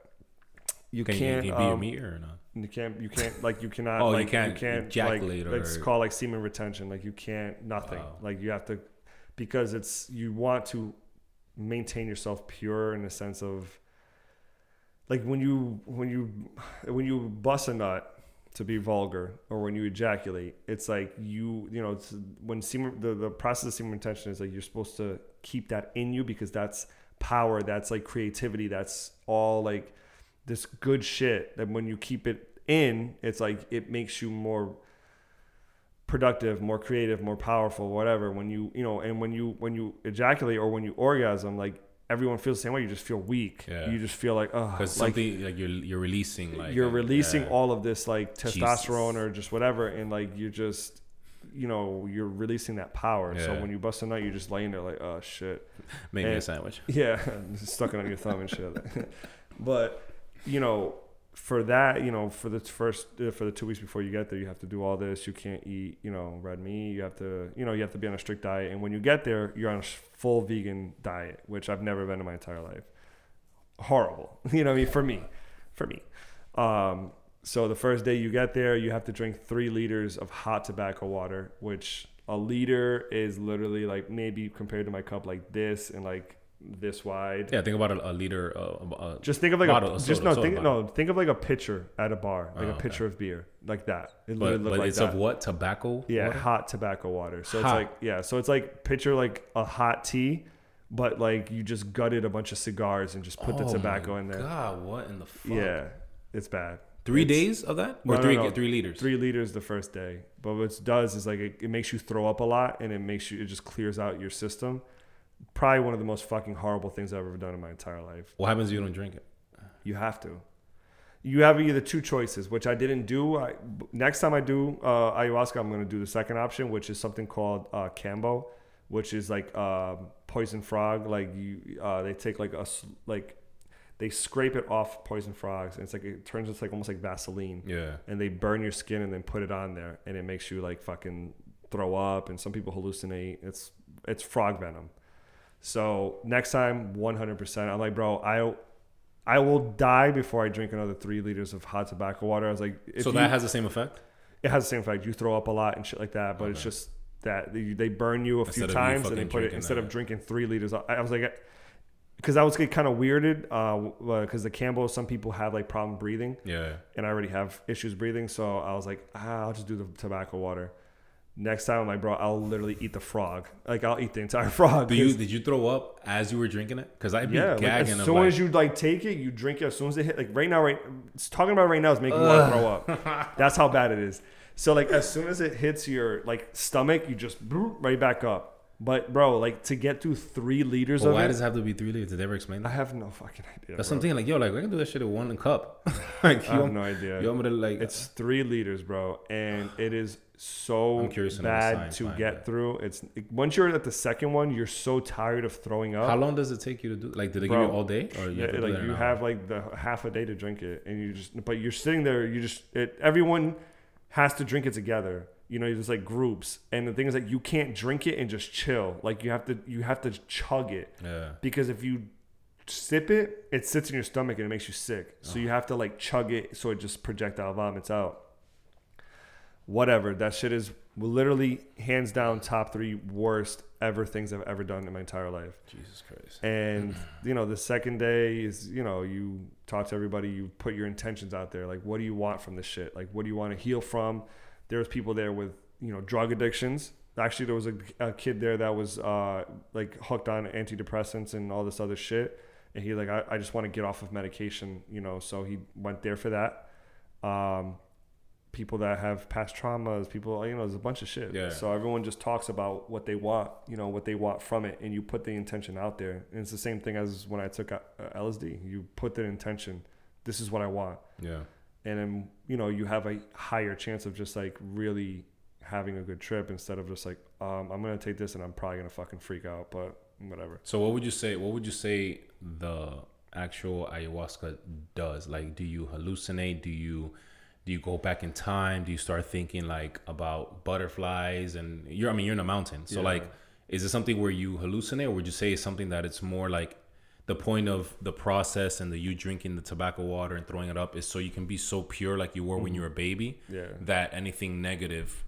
You Can, can't. you, can you be a um, meat or not? You can't. You can't. Like you cannot. Oh, you like, can't You can't ejaculate like, It's or- called like semen retention. Like you can't. Nothing. Wow. Like you have to, because it's you want to maintain yourself pure in the sense of, like when you when you when you bust a nut to be vulgar or when you ejaculate it's like you you know it's, when semen the, the process of semen retention is like you're supposed to keep that in you because that's power that's like creativity that's all like this good shit that when you keep it in it's like it makes you more productive more creative more powerful whatever when you you know and when you when you ejaculate or when you orgasm like everyone feels the same way you just feel weak Yeah. you just feel like oh Because like something like you're you're releasing like you're uh, releasing yeah. all of this like testosterone Jesus. or just whatever and like you're just you know you're releasing that power so when you bust a nut you're just laying there like oh shit Make me a sandwich. yeah stuck it on your thumb and shit but you know for that you know for the first uh, for the two weeks before you get there you have to do all this. You can't eat you know red meat. You have to you know you have to be on a strict diet. And when you get there you're on a full vegan diet which i've never been in my entire life. Horrible you know i mean for me for me. Um so the first day you get there you have to drink three liters of hot tobacco water which a liter is literally like maybe compared to my cup like this and like this wide Yeah, think about a, a liter. Uh, uh, just think of like a a just soda- no think no think of like a pitcher at a bar like Oh, a okay. pitcher of beer like that it but but like it's that. of what tobacco? yeah water? hot tobacco water so it's like yeah so it's like picture like a hot tea but like you just gutted a bunch of cigars and just put the Oh tobacco my in there God, what in the fuck? yeah it's bad three It's- days of that or No, no, three no. three liters? three liters the first day but what it does is like it, it makes you throw up a lot and it makes you it just clears out your system probably one of the most fucking horrible things i've ever done in my entire life What happens if you don't drink it? You have to. You have either two choices, which I didn't do. I, next time I do uh, ayahuasca, I'm going to do the second option, which is something called uh, kambo, which is like um, poison frog. Like you, uh, they take like a like they scrape it off poison frogs, and it's like it turns into like almost like Vaseline, Yeah. and they burn your skin and then put it on there, and it makes you like fucking throw up, and some people hallucinate. It's it's frog venom. So next time, 100%. I'm like, bro, I I will die before I drink another three liters of hot tobacco water. I was like, so you- that has the same effect. it has the same effect. You throw up a lot and shit like that, but it's just that they, they burn you a Instead few times and they put it instead of drinking three liters. I, I was like, because I was getting kind of weirded, because the kambo, some people have like problem breathing Yeah. and I already have issues breathing. So I was like, ah, I'll just do the tobacco water. Next time, I'm like, bro, I'll literally eat the frog. Like, I'll eat the entire frog. Do you did you throw up as you were drinking it? Because I'd be yeah, like, gagging. as soon like, as you like take it, you drink it. As soon as it hit, like right now, right, it's talking about right now is making me want to throw up. That's how bad it is. So like, as soon as it hits your like stomach, you just right back up. But bro, like to get to three liters of why it, does it have to be three liters? Did they ever explain I have no fucking idea. That's bro. something like yo, like I can do that shit in one cup. like you I have want, no idea. you want me to like? It's three liters, bro, and it is so I'm curious to know the bad to get it. through. It's once you're at the second one, you're so tired of throwing up. how long does it take you to do? Like, did they give you all day, or you Yeah, have like you have like the half a day to drink it, and you just but you're sitting there. You just it, everyone has to drink it together. You know, there's like groups, and the thing is like you can't drink it and just chill. Like you have to you have to chug it Yeah. because if you sip it, it sits in your stomach and it makes you sick. Oh. So you have to like chug it so it just projectile vomits out. Whatever. That shit is literally hands down top three worst ever things I've ever done in my entire life. Jesus Christ. And you know, the second day is you know you talk to everybody, you put your intentions out there. Like, what do you want from this shit? Like, what do you want to heal from? There's people there with you know drug addictions. Actually, there was a, a kid there that was uh, like hooked on antidepressants and all this other shit. And he like, I, I just want to get off of medication, you know. So he went there for that. Um, people that have past traumas, people, you know, there's a bunch of shit. Yeah. So everyone just talks about what they want, you know, what they want from it, and you put the intention out there. And it's the same thing as when I took uh, LSD. You put the intention. This is what I want, Yeah. and then you know you have a higher chance of just like really having a good trip instead of just like um, I'm gonna take this and I'm probably gonna fucking freak out, but whatever. So what would you say? What would you say the actual ayahuasca does? Like, do you hallucinate? Do you do you go back in time? Do you start thinking like about butterflies and you're? I mean, you're in a mountain, so Yeah. like, is it something where you hallucinate, or would you say it's something that it's more like the point of the process and the you drinking the tobacco water and throwing it up is so you can be so pure like you were when you mm-hmm. were a baby Yeah. that anything negative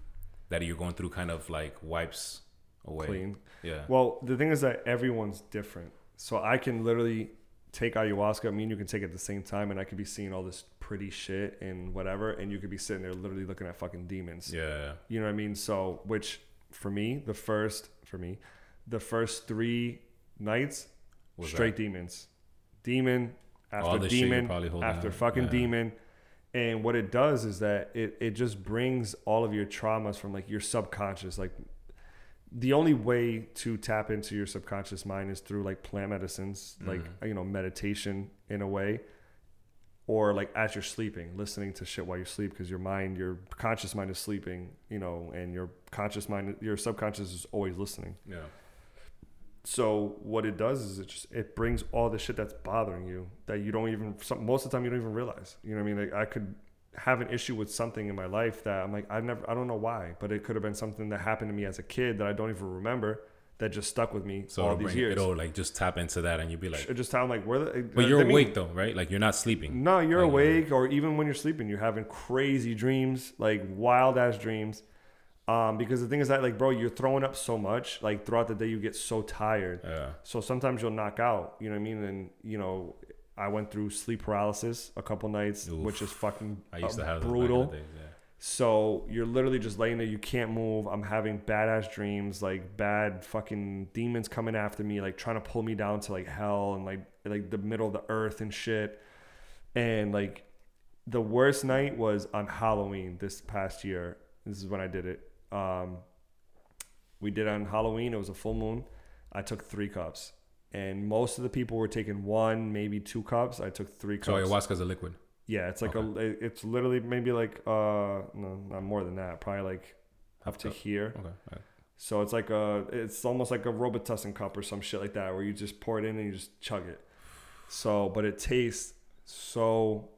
that you're going through kind of like wipes away. Clean. Yeah. Well, the thing is that everyone's different. So I can literally take ayahuasca. Me and you can take it at the same time, and I could be seeing all this pretty shit and whatever, and you could be sitting there literally looking at fucking demons. yeah. You know what I mean? So, which for me, the first for me, the first three nights, Was straight demons, demon after demon after on. fucking Yeah. demon. And what it does is that it, it just brings all of your traumas from like your subconscious. Like the only way to tap into your subconscious mind is through like plant medicines, like Mm-hmm. you know, meditation in a way. Or like as you're sleeping, listening to shit while you sleep because your mind, your conscious mind is sleeping, you know, and your conscious mind, your subconscious is always listening. Yeah. So what it does is it just it brings all the shit that's bothering you that you don't even some, most of the time you don't even realize. You know what I mean? Like I could have an issue with something in my life that I'm like I never I don't know why, but it could have been something that happened to me as a kid that I don't even remember that just stuck with me So all these bring, years. it'll like just tap into that, and you'd be like, it just sound like where the but you're I mean, awake though, right? Like you're not sleeping. No, you're Like, awake, or even when you're sleeping, you're having crazy dreams, like wild ass dreams. Um, because the thing is that, like, bro, you're throwing up so much, like throughout the day, you get so tired. Yeah. So sometimes you'll knock out. You know what I mean? And you know, I went through sleep paralysis a couple nights, Oof. which is fucking I used uh, to have those back in brutal. days, yeah. So you're literally just laying there. You can't move. I'm having badass dreams, like bad fucking demons coming after me, like trying to pull me down to like hell and like like the middle of the earth and shit. And like the worst night was on Halloween this past year. This is when I did it. Um, we did it on Halloween. It was a full moon. I took three cups, and most of the people were taking one, maybe two cups. I took three cups. So cups. ayahuasca's a liquid. Yeah, it's like a. It's literally maybe like uh no not more than that. Probably like up to cup. here. Okay. So it's like a. It's almost like a Robitussin cup or some shit like that, where you just pour it in and you just chug it. So, but it tastes so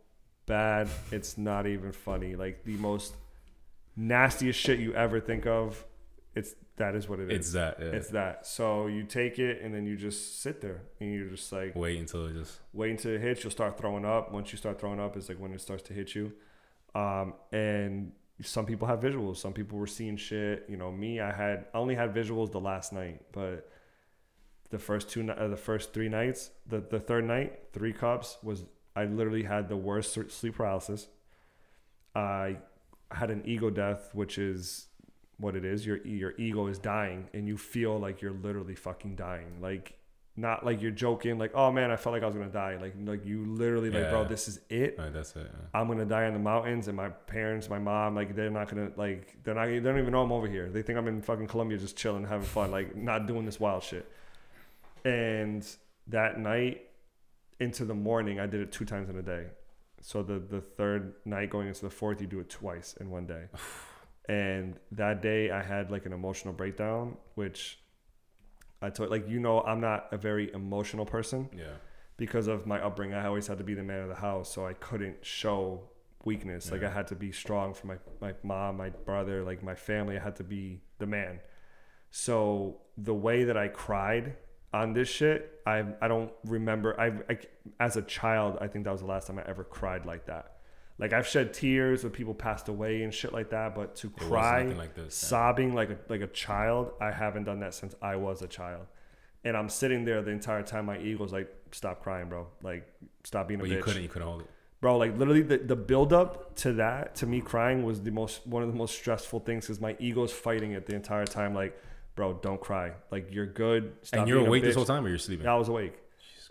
bad. It's not even funny. Like the most nastiest shit you ever think of. It's that is what it is. It's that. Yeah. It's that. So you take it and then you just sit there and you're just like Wait until it just. wait until it hits. You'll start throwing up. Once you start throwing up, it's like when it starts to hit you. Um, and some people have visuals. Some people were seeing shit. You know, me, I had I only had visuals the last night, but the first two, uh, the first three nights, the the third night, three cups was I literally had the worst sleep paralysis. I had an ego death, which is what it is. Your your ego is dying, and you feel like you're literally fucking dying. Like not like you're joking. Like oh man, I felt like I was gonna die. Like like you literally like bro, this is it. Right, that's it. yeah. I'm gonna die in the mountains, and my parents, my mom, like they're not gonna like they're not they don't even know I'm over here. They think I'm in fucking Colombia just chilling, having fun, like not doing this wild shit. And that night into the morning, I did it two times in a day. So the the third night going into the fourth, you do it twice in one day. and that day, I had like an emotional breakdown, which I told like you know I'm not a very emotional person Yeah. because of my upbringing, I always had to be the man of the house, so I couldn't show weakness. Like I had to be strong for my my mom, my brother, like my family. I had to be the man. So the way that I cried on this shit, I I don't remember. I, I as a child, I think that was the last time I ever cried like that. Like I've shed tears when people passed away and shit like that, but to cry like this. yeah. sobbing like a, like a child. I haven't done that since I was a child. And I'm sitting there the entire time. My ego's like, stop crying, bro. Like, stop being a But bitch, you couldn't. You couldn't hold it. bro. Like, literally, the, the build up to that, to me crying, was the most one of the most stressful things because my ego's fighting it the entire time. Like, bro, don't cry. Like, you're good. Stop and you're awake this whole time, or you're sleeping. I was awake,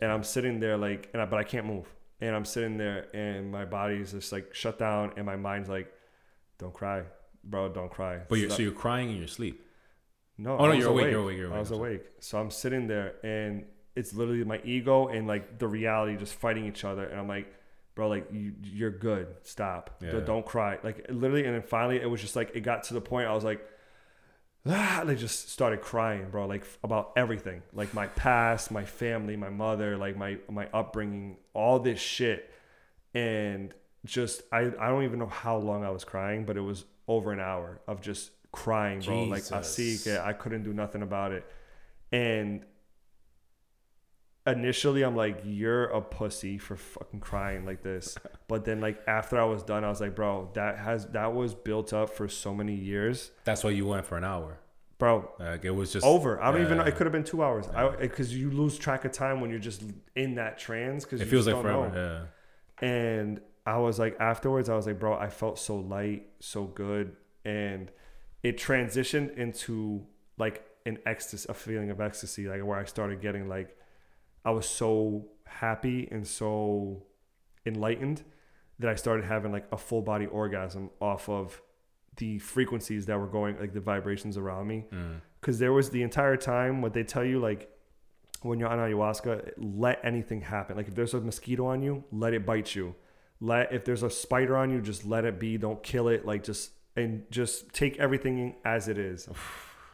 and I'm sitting there like, and I, but I can't move, and I'm sitting there, and my body's just like shut down, and my mind's like, don't cry, bro, don't cry. But you're Stop- so you're crying in your sleep. no, Oh, I was you're awake, you're awake, you're I awake, was I'm awake. So I'm sitting there, and it's literally my ego and like the reality just fighting each other. And I'm like, bro, like you, you're good. Stop. Yeah. Don't- Don't cry. Like literally, and then finally, it was just like it got to the point. I was like, ah, and I just started crying, bro. Like about everything, like my past, my family, my mother, like my my upbringing, all this shit, and just I I don't even know how long I was crying, but it was over an hour of just crying, bro. Like I see, Jesus. I couldn't do nothing about it, and initially I'm like, you're a pussy for fucking crying like this. But then like after I was done, I was like, bro, that has that was built up for so many years, That's why you went for an hour. bro. Like it was just Over. I don't even know. It could have been two hours. I because you lose track of time when you're just in that trance. Because It feels like forever. Yeah. And I was like, afterwards, I was like, bro, I felt so light, so good. And it transitioned into like an ecstasy, a feeling of ecstasy, like where I started getting like, I was so happy and so enlightened that I started having like a full body orgasm off of the frequencies that were going, like the vibrations around me. Mm. because there was the entire time what they tell you like when you're on ayahuasca let anything happen. Like if there's a mosquito on you let it bite you. Let if there's a spider on you just let it be. Don't kill it. Like just and just take everything as it is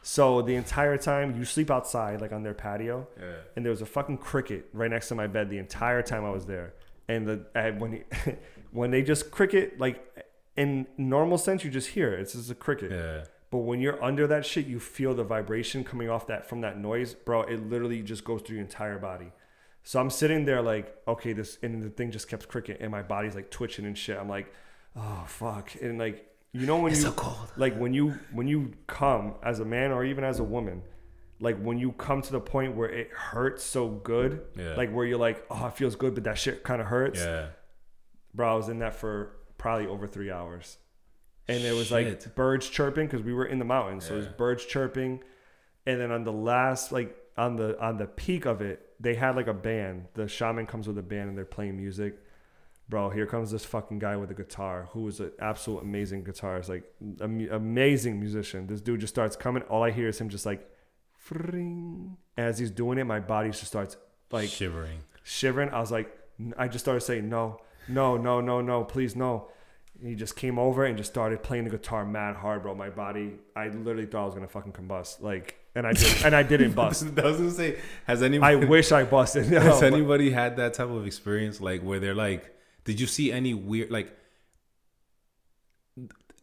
so the entire time you sleep outside like on their patio Yeah. and there was a fucking cricket right next to my bed the entire time I was there. And the I, when he, when they just cricket like in normal sense you just hear it. it's just a cricket. Yeah. But when you're under that shit, you feel the vibration coming off that from that noise, bro. It literally just goes through your entire body. So I'm sitting there like, okay, this and the thing just kept cricket, and my body's like twitching and shit. I'm like, oh fuck, and like you know when you cold. like when you when you come as a man or even as a woman, like when you come to the point where it hurts so good, Yeah. like where you're like, oh, it feels good, but that shit kind of hurts Yeah. bro, I was in that for probably over three hours. And it was like birds chirping because we were in the mountains. So it was birds chirping. And then on the last, like on the on the peak of it, they had like a band. The shaman comes with a band and they're playing music. Bro, here comes this fucking guy with a guitar who is an absolute amazing guitarist, like am- amazing musician. This dude just starts coming. All I hear is him just like, "Fring." as he's doing it, my body just starts like shivering. shivering. I was like, I just started saying no, no, no, no, no, please no. And he just came over and just started playing the guitar mad hard, bro. My body, I literally thought I was gonna fucking combust. Like, and I did, and I didn't bust. doesn't say has anybody I wish I busted. No, has but- anybody had that type of experience like where they're like did you see any weird like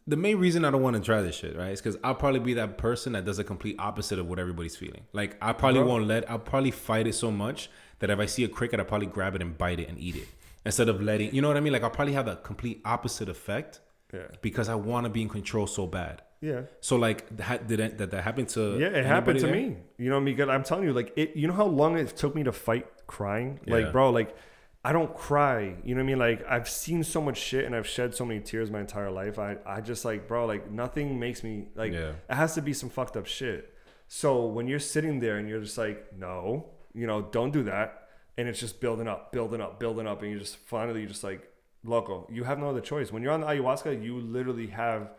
the main reason I don't want to try this shit, right? Is because I'll probably be that person that does a complete opposite of what everybody's feeling. Like I probably Bro. won't let. I'll probably fight it so much that if I see a cricket, I'll probably grab it and bite it and eat it instead of letting. You know what I mean? Like I'll probably have the complete opposite effect yeah, because I want to be in control so bad. yeah, So like, that, did that, that that happen to? yeah. It happened to there? me. You know, because I'm telling you, like, it. You know how long it took me to fight crying? Yeah. Like, bro, like. I don't cry. You know what I mean? Like I've seen so much shit and I've shed so many tears my entire life. I I just like, bro, like nothing makes me like Yeah. it has to be some fucked up shit. So when you're sitting there and you're just like, no, you know, don't do that, and it's just building up, building up, building up, and you just finally you're just like, loco, you have no other choice. When you're on the ayahuasca, you literally have,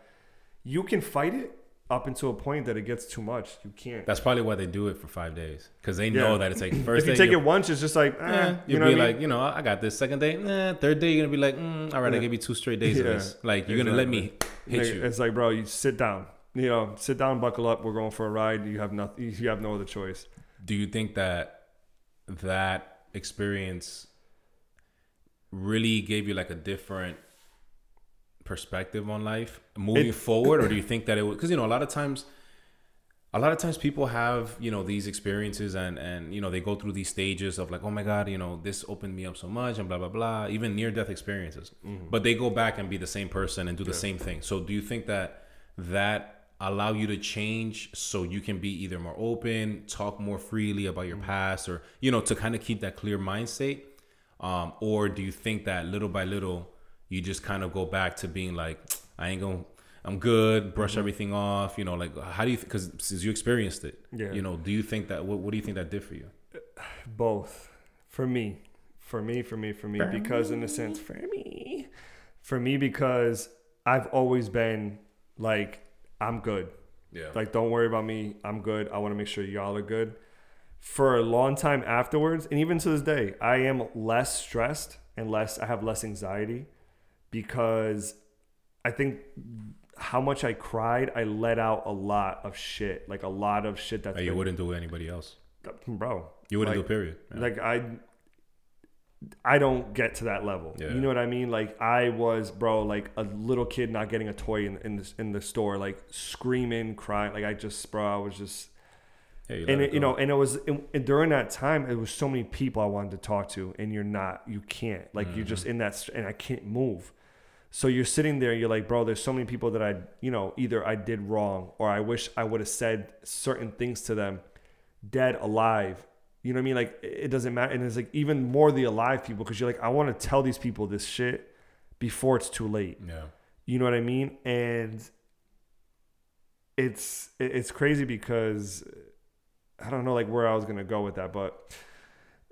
you can fight it up until a point that it gets too much. You can't. That's probably why they do it for five days because they Yeah. know that it's like first if you day take it once, it's just like, eh, Eh, you you'll know be I like, mean? you know, I got this. Second day, eh, third day, you're gonna be like, mm, all right, I Yeah. give you two straight days of this. Like, you're gonna let me hit Like, you. It's like, bro, you sit down. You know, sit down, buckle up. We're going for a ride. You have nothing. You have no other choice. Do you think that that experience really gave you like a different perspective on life moving It- forward, or do you think that it was because you know a lot of times? A lot of times people have, you know, these experiences and and you know, they go through these stages of like, oh my god, you know, this opened me up so much and blah blah blah, even near death experiences. But they go back and be the same person and do the same thing. So do you think that that allow you to change so you can be either more open, talk more freely about your past or you know, to kind of keep that clear mind state? Um, or do you think that little by little you just kind of go back to being like, I ain't gonna I'm good, brush mm-hmm. everything off, you know, like how do you because since you experienced it, Yeah. you know, do you think that what, what do you think that did for you? Both. For me. For me, for me, for me. because in a sense, for me. For me, because I've always been like, I'm good. Yeah. Like, don't worry about me. I'm good. I want to make sure y'all are good. For a long time afterwards, and even to this day, I am less stressed and less, I have less anxiety because I think how much I cried, I let out a lot of shit. Like, a lot of shit That you wouldn't do with anybody else. bro. You wouldn't like, do period. Yeah. like I I don't get to that level. Yeah. You know what I mean? Like I was, bro, like a little kid not getting a toy in in the, in the store, like screaming, crying. Like I just, bro, I was just, Yeah, you, and it, you know, and it was and during that time, it was so many people I wanted to talk to, and you're not, you can't, like you're just Mm-hmm. in that, and I can't move. So you're sitting there, you're like, bro, there's so many people that I, you know, either I did wrong or I wish I would have said certain things to them, dead, alive. You know what I mean? Like it doesn't matter. And it's like even more the alive people because you're like, I want to tell these people this shit before it's too late. yeah. You know what I mean? And it's it's crazy because I don't know like where I was gonna go with that, but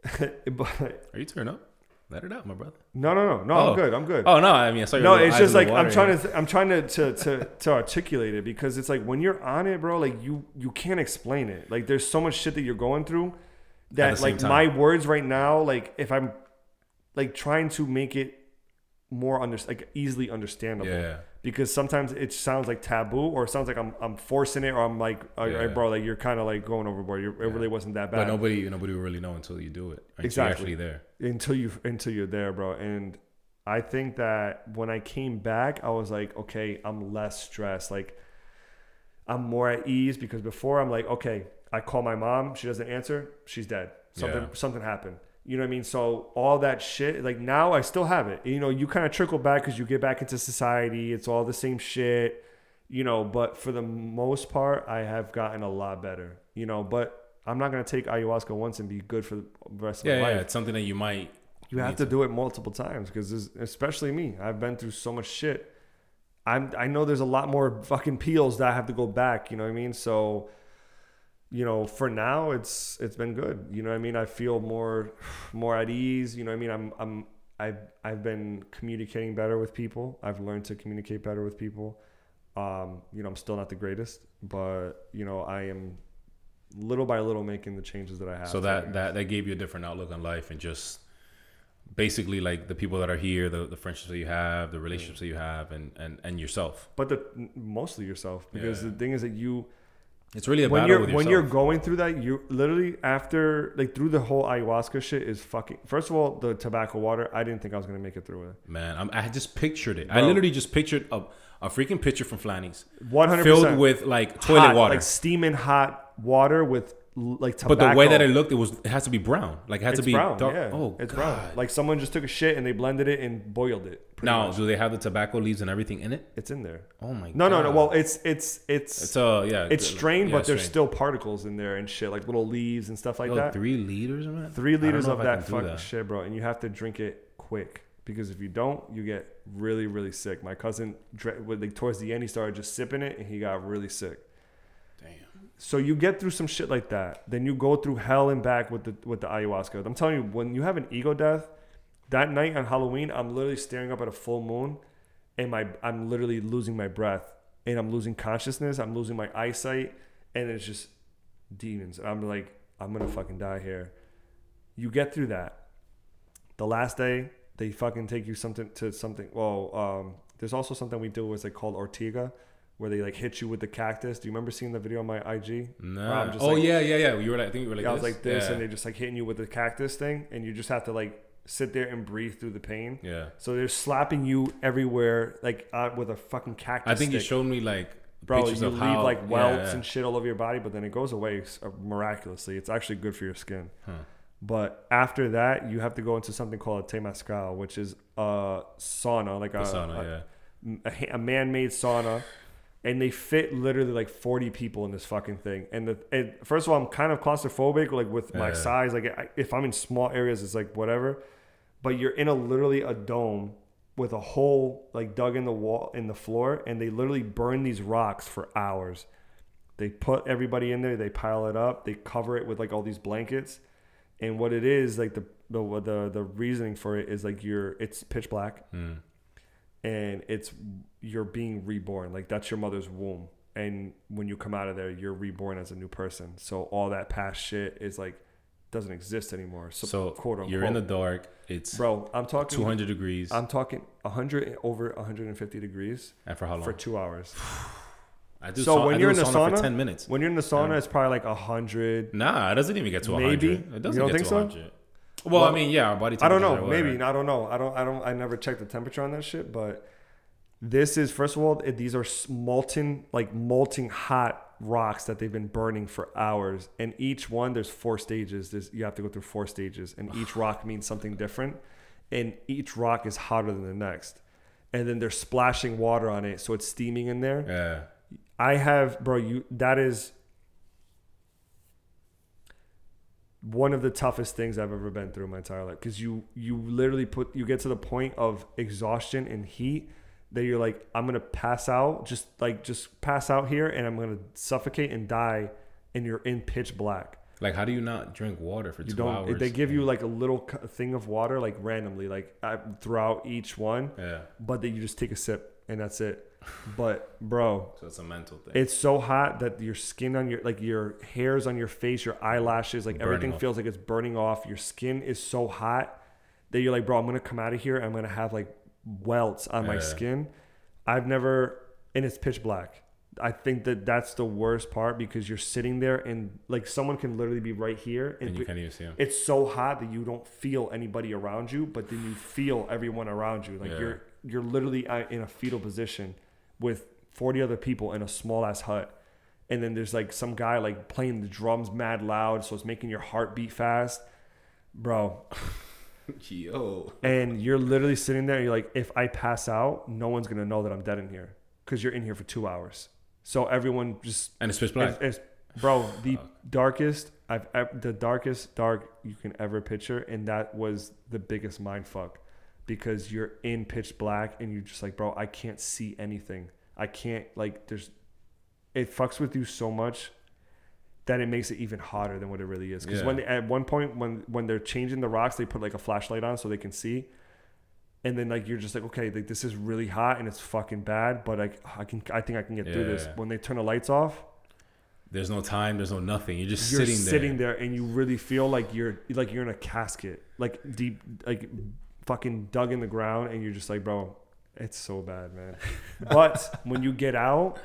but Are you turning up? Let it out, my brother. no no no no Oh. I'm good I'm good. Oh no, I mean I saw no, it's just like I'm trying to th- I'm trying to, to to to articulate it because it's like when you're on it, bro, like you you can't explain it. Like there's so much shit that you're going through that like time. my words right now, like if I'm like trying to make it more under like easily understandable Yeah. Because sometimes it sounds like taboo or it sounds like I'm I'm forcing it or I'm like, uh, all right, Yeah. bro, like you're kind of like going overboard. You're, It really wasn't that bad. But nobody nobody will really know until you do it. Until Exactly. You're actually there. until you until you're there, bro. And I think that when I came back, I was like, okay, I'm less stressed. Like I'm more at ease because before I'm like, okay, I call my mom, she doesn't answer, she's dead. Something Yeah. something happened. You know what I mean? So all that shit, like now I still have it. You know, you kind of trickle back because you get back into society. It's all the same shit. You know, but for the most part, I have gotten a lot better. You know, but I'm not gonna take ayahuasca once and be good for the rest of Yeah, my yeah. life. It's something that you might You have need to do it multiple times because especially me, I've been through so much shit. I'm I know there's a lot more fucking peels that I have to go back. You know what I mean? So, you know, for now it's it's been good. You know what I mean? I feel more more at ease. You know what I mean? I'm I'm I've I've been communicating better with people. I've learned to communicate better with people. Um, you know, I'm still not the greatest, but you know, I am little by little making the changes that I have. So that that that gave you a different outlook on life and just basically like the people that are here, the, the friendships that you have, the relationships that you have, and and and yourself. but the mostly yourself because Yeah. the thing is that you It's really a when battle you're when you're going through that you literally after like through the whole ayahuasca shit is fucking first of all the tobacco water I didn't think I was gonna make it through it. Man, I'm, I just pictured it. I literally just pictured a, a freaking picture from Flanny's one hundred filled with like toilet hot, water. like steaming hot water with like tobacco. But the way that it looked, it was it has to be brown. Like it had it's to be brown. dark. Yeah, Oh, it's God. brown. Like someone just took a shit and they blended it and boiled it. now, much. do they have the tobacco leaves and everything in it? it's in there. Oh my No, god. no, no. No. Well, it's it's it's it's uh yeah, it's strained, yeah, but there's strained. still particles in there and shit, like little leaves and stuff like Yo, that. three liters, man. Three liters of that fucking shit, bro, and you have to drink it quick because if you don't, you get really, really sick. My cousin, like towards the end, he started just sipping it, and he got really sick. Damn. So you get through some shit like that, then you go through hell and back with the with the ayahuasca. I'm telling you, when you have an ego death, that night on Halloween, I'm literally staring up at a full moon, and my I'm literally losing my breath, and I'm losing consciousness, I'm losing my eyesight, and it's just demons. I'm like, I'm gonna fucking die here. You get through that. The last day, they fucking take you something to something. Well, um, there's also something we do was like called Ortiga, where they like hit you with the cactus. Do you remember seeing the video on my IG? No. I'm just oh like- yeah, yeah, yeah. You were like, I think you were like, yeah, I was like this, yeah. and they're just like hitting you with the cactus thing, and you just have to like sit there and breathe through the pain. yeah. So they're slapping you everywhere, like uh, with a fucking cactus. I think you showed me like Bro, you of leave how like welts yeah. and shit all over your body, but then it goes away uh, miraculously. It's actually good for your skin. Huh. But after that, you have to go into something called a temazcal, which is a sauna, like a, sauna, a, yeah. a, a man-made sauna, and they fit literally like 40 people in this fucking thing. And the and first of all, I'm kind of claustrophobic, like with my Yeah. size. Like I, if I'm in small areas, it's like whatever. But you're in a literally a dome with a hole like dug in the wall in the floor, and they literally burn these rocks for hours. They put everybody in there, they pile it up, they cover it with like all these blankets. And what it is, like the the the, the reasoning for it is like you're it's pitch black Mm. And it's you're being reborn like that's your mother's womb and when you come out of there you're reborn as a new person so all that past shit is like doesn't exist anymore so, So quote unquote you're in the dark. It's bro i'm talking 200 degrees. i'm talking 100 over 150 degrees and for how long? for two hours I do so sau- when you're in the sauna, sauna- for 10 minutes. when you're in the sauna Yeah. it's probably like 100 Nah, it doesn't even get to 100. Maybe? It doesn't You don't get think to so? 100. Well, Well, I mean, yeah, our body I don't know. Maybe. I don't know. I don't. I don't. I never checked the temperature on that shit. But this is first of all, it, these are molten, like molting hot rocks that they've been burning for hours. And each one, there's four stages. There's you have to go through four stages, and each rock means something different. And each rock is hotter than the next. And then they're splashing water on it, so it's steaming in there. Yeah. I have, bro. You that is one of the toughest things I've ever been through in my entire life because you you literally put you get to the point of exhaustion and heat that you're like I'm gonna pass out just like just pass out here and I'm gonna suffocate and die and you're in pitch black. Like, how do you not drink water for You two don't. hours? They give you like a little thing of water like randomly like throughout each one, Yeah. but that you just take a sip and that's it. But bro, So it's a mental thing. it's so hot that your skin on your like your hairs on your face, your eyelashes, like Burning everything off. feels like it's burning off. Your skin is so hot that you're like, bro, I'm gonna come out of here. I'm gonna have like welts on my skin. I've never, and it's pitch black. I think that that's the worst part because you're sitting there and like someone can literally be right here and, and you can't even see them. it's so hot that you don't feel anybody around you, but then you feel everyone around you. Like Yeah. you're you're literally in a fetal position with 40 other people in a small ass hut. And then there's like some guy like playing the drums mad loud, so it's making your heart beat fast. Bro, Yo. and you're literally sitting there, you're like, if I pass out, no one's gonna know that I'm dead in here. Because you're in here for two hours. So everyone just And it's pitch black. it's, it's- bro, the darkest I've the darkest dark you can ever picture, and that was the biggest mind fuck because you're in pitch black and you're just like, bro, I can't see anything. I can't like. There's, it fucks with you so much that it makes it even hotter than what it really is. Because Yeah. when they, at one point when when they're changing the rocks, they put like a flashlight on so they can see. And then like you're just like okay like this is really hot and it's fucking bad but like I can I think I can get through this when they turn the lights off There's no time. There's no nothing. You're just you're sitting, sitting, there. there. and you really feel like you're like you're in a casket, like deep, like fucking dug in the ground, and you're just like, bro, it's so bad, man. but when you get out,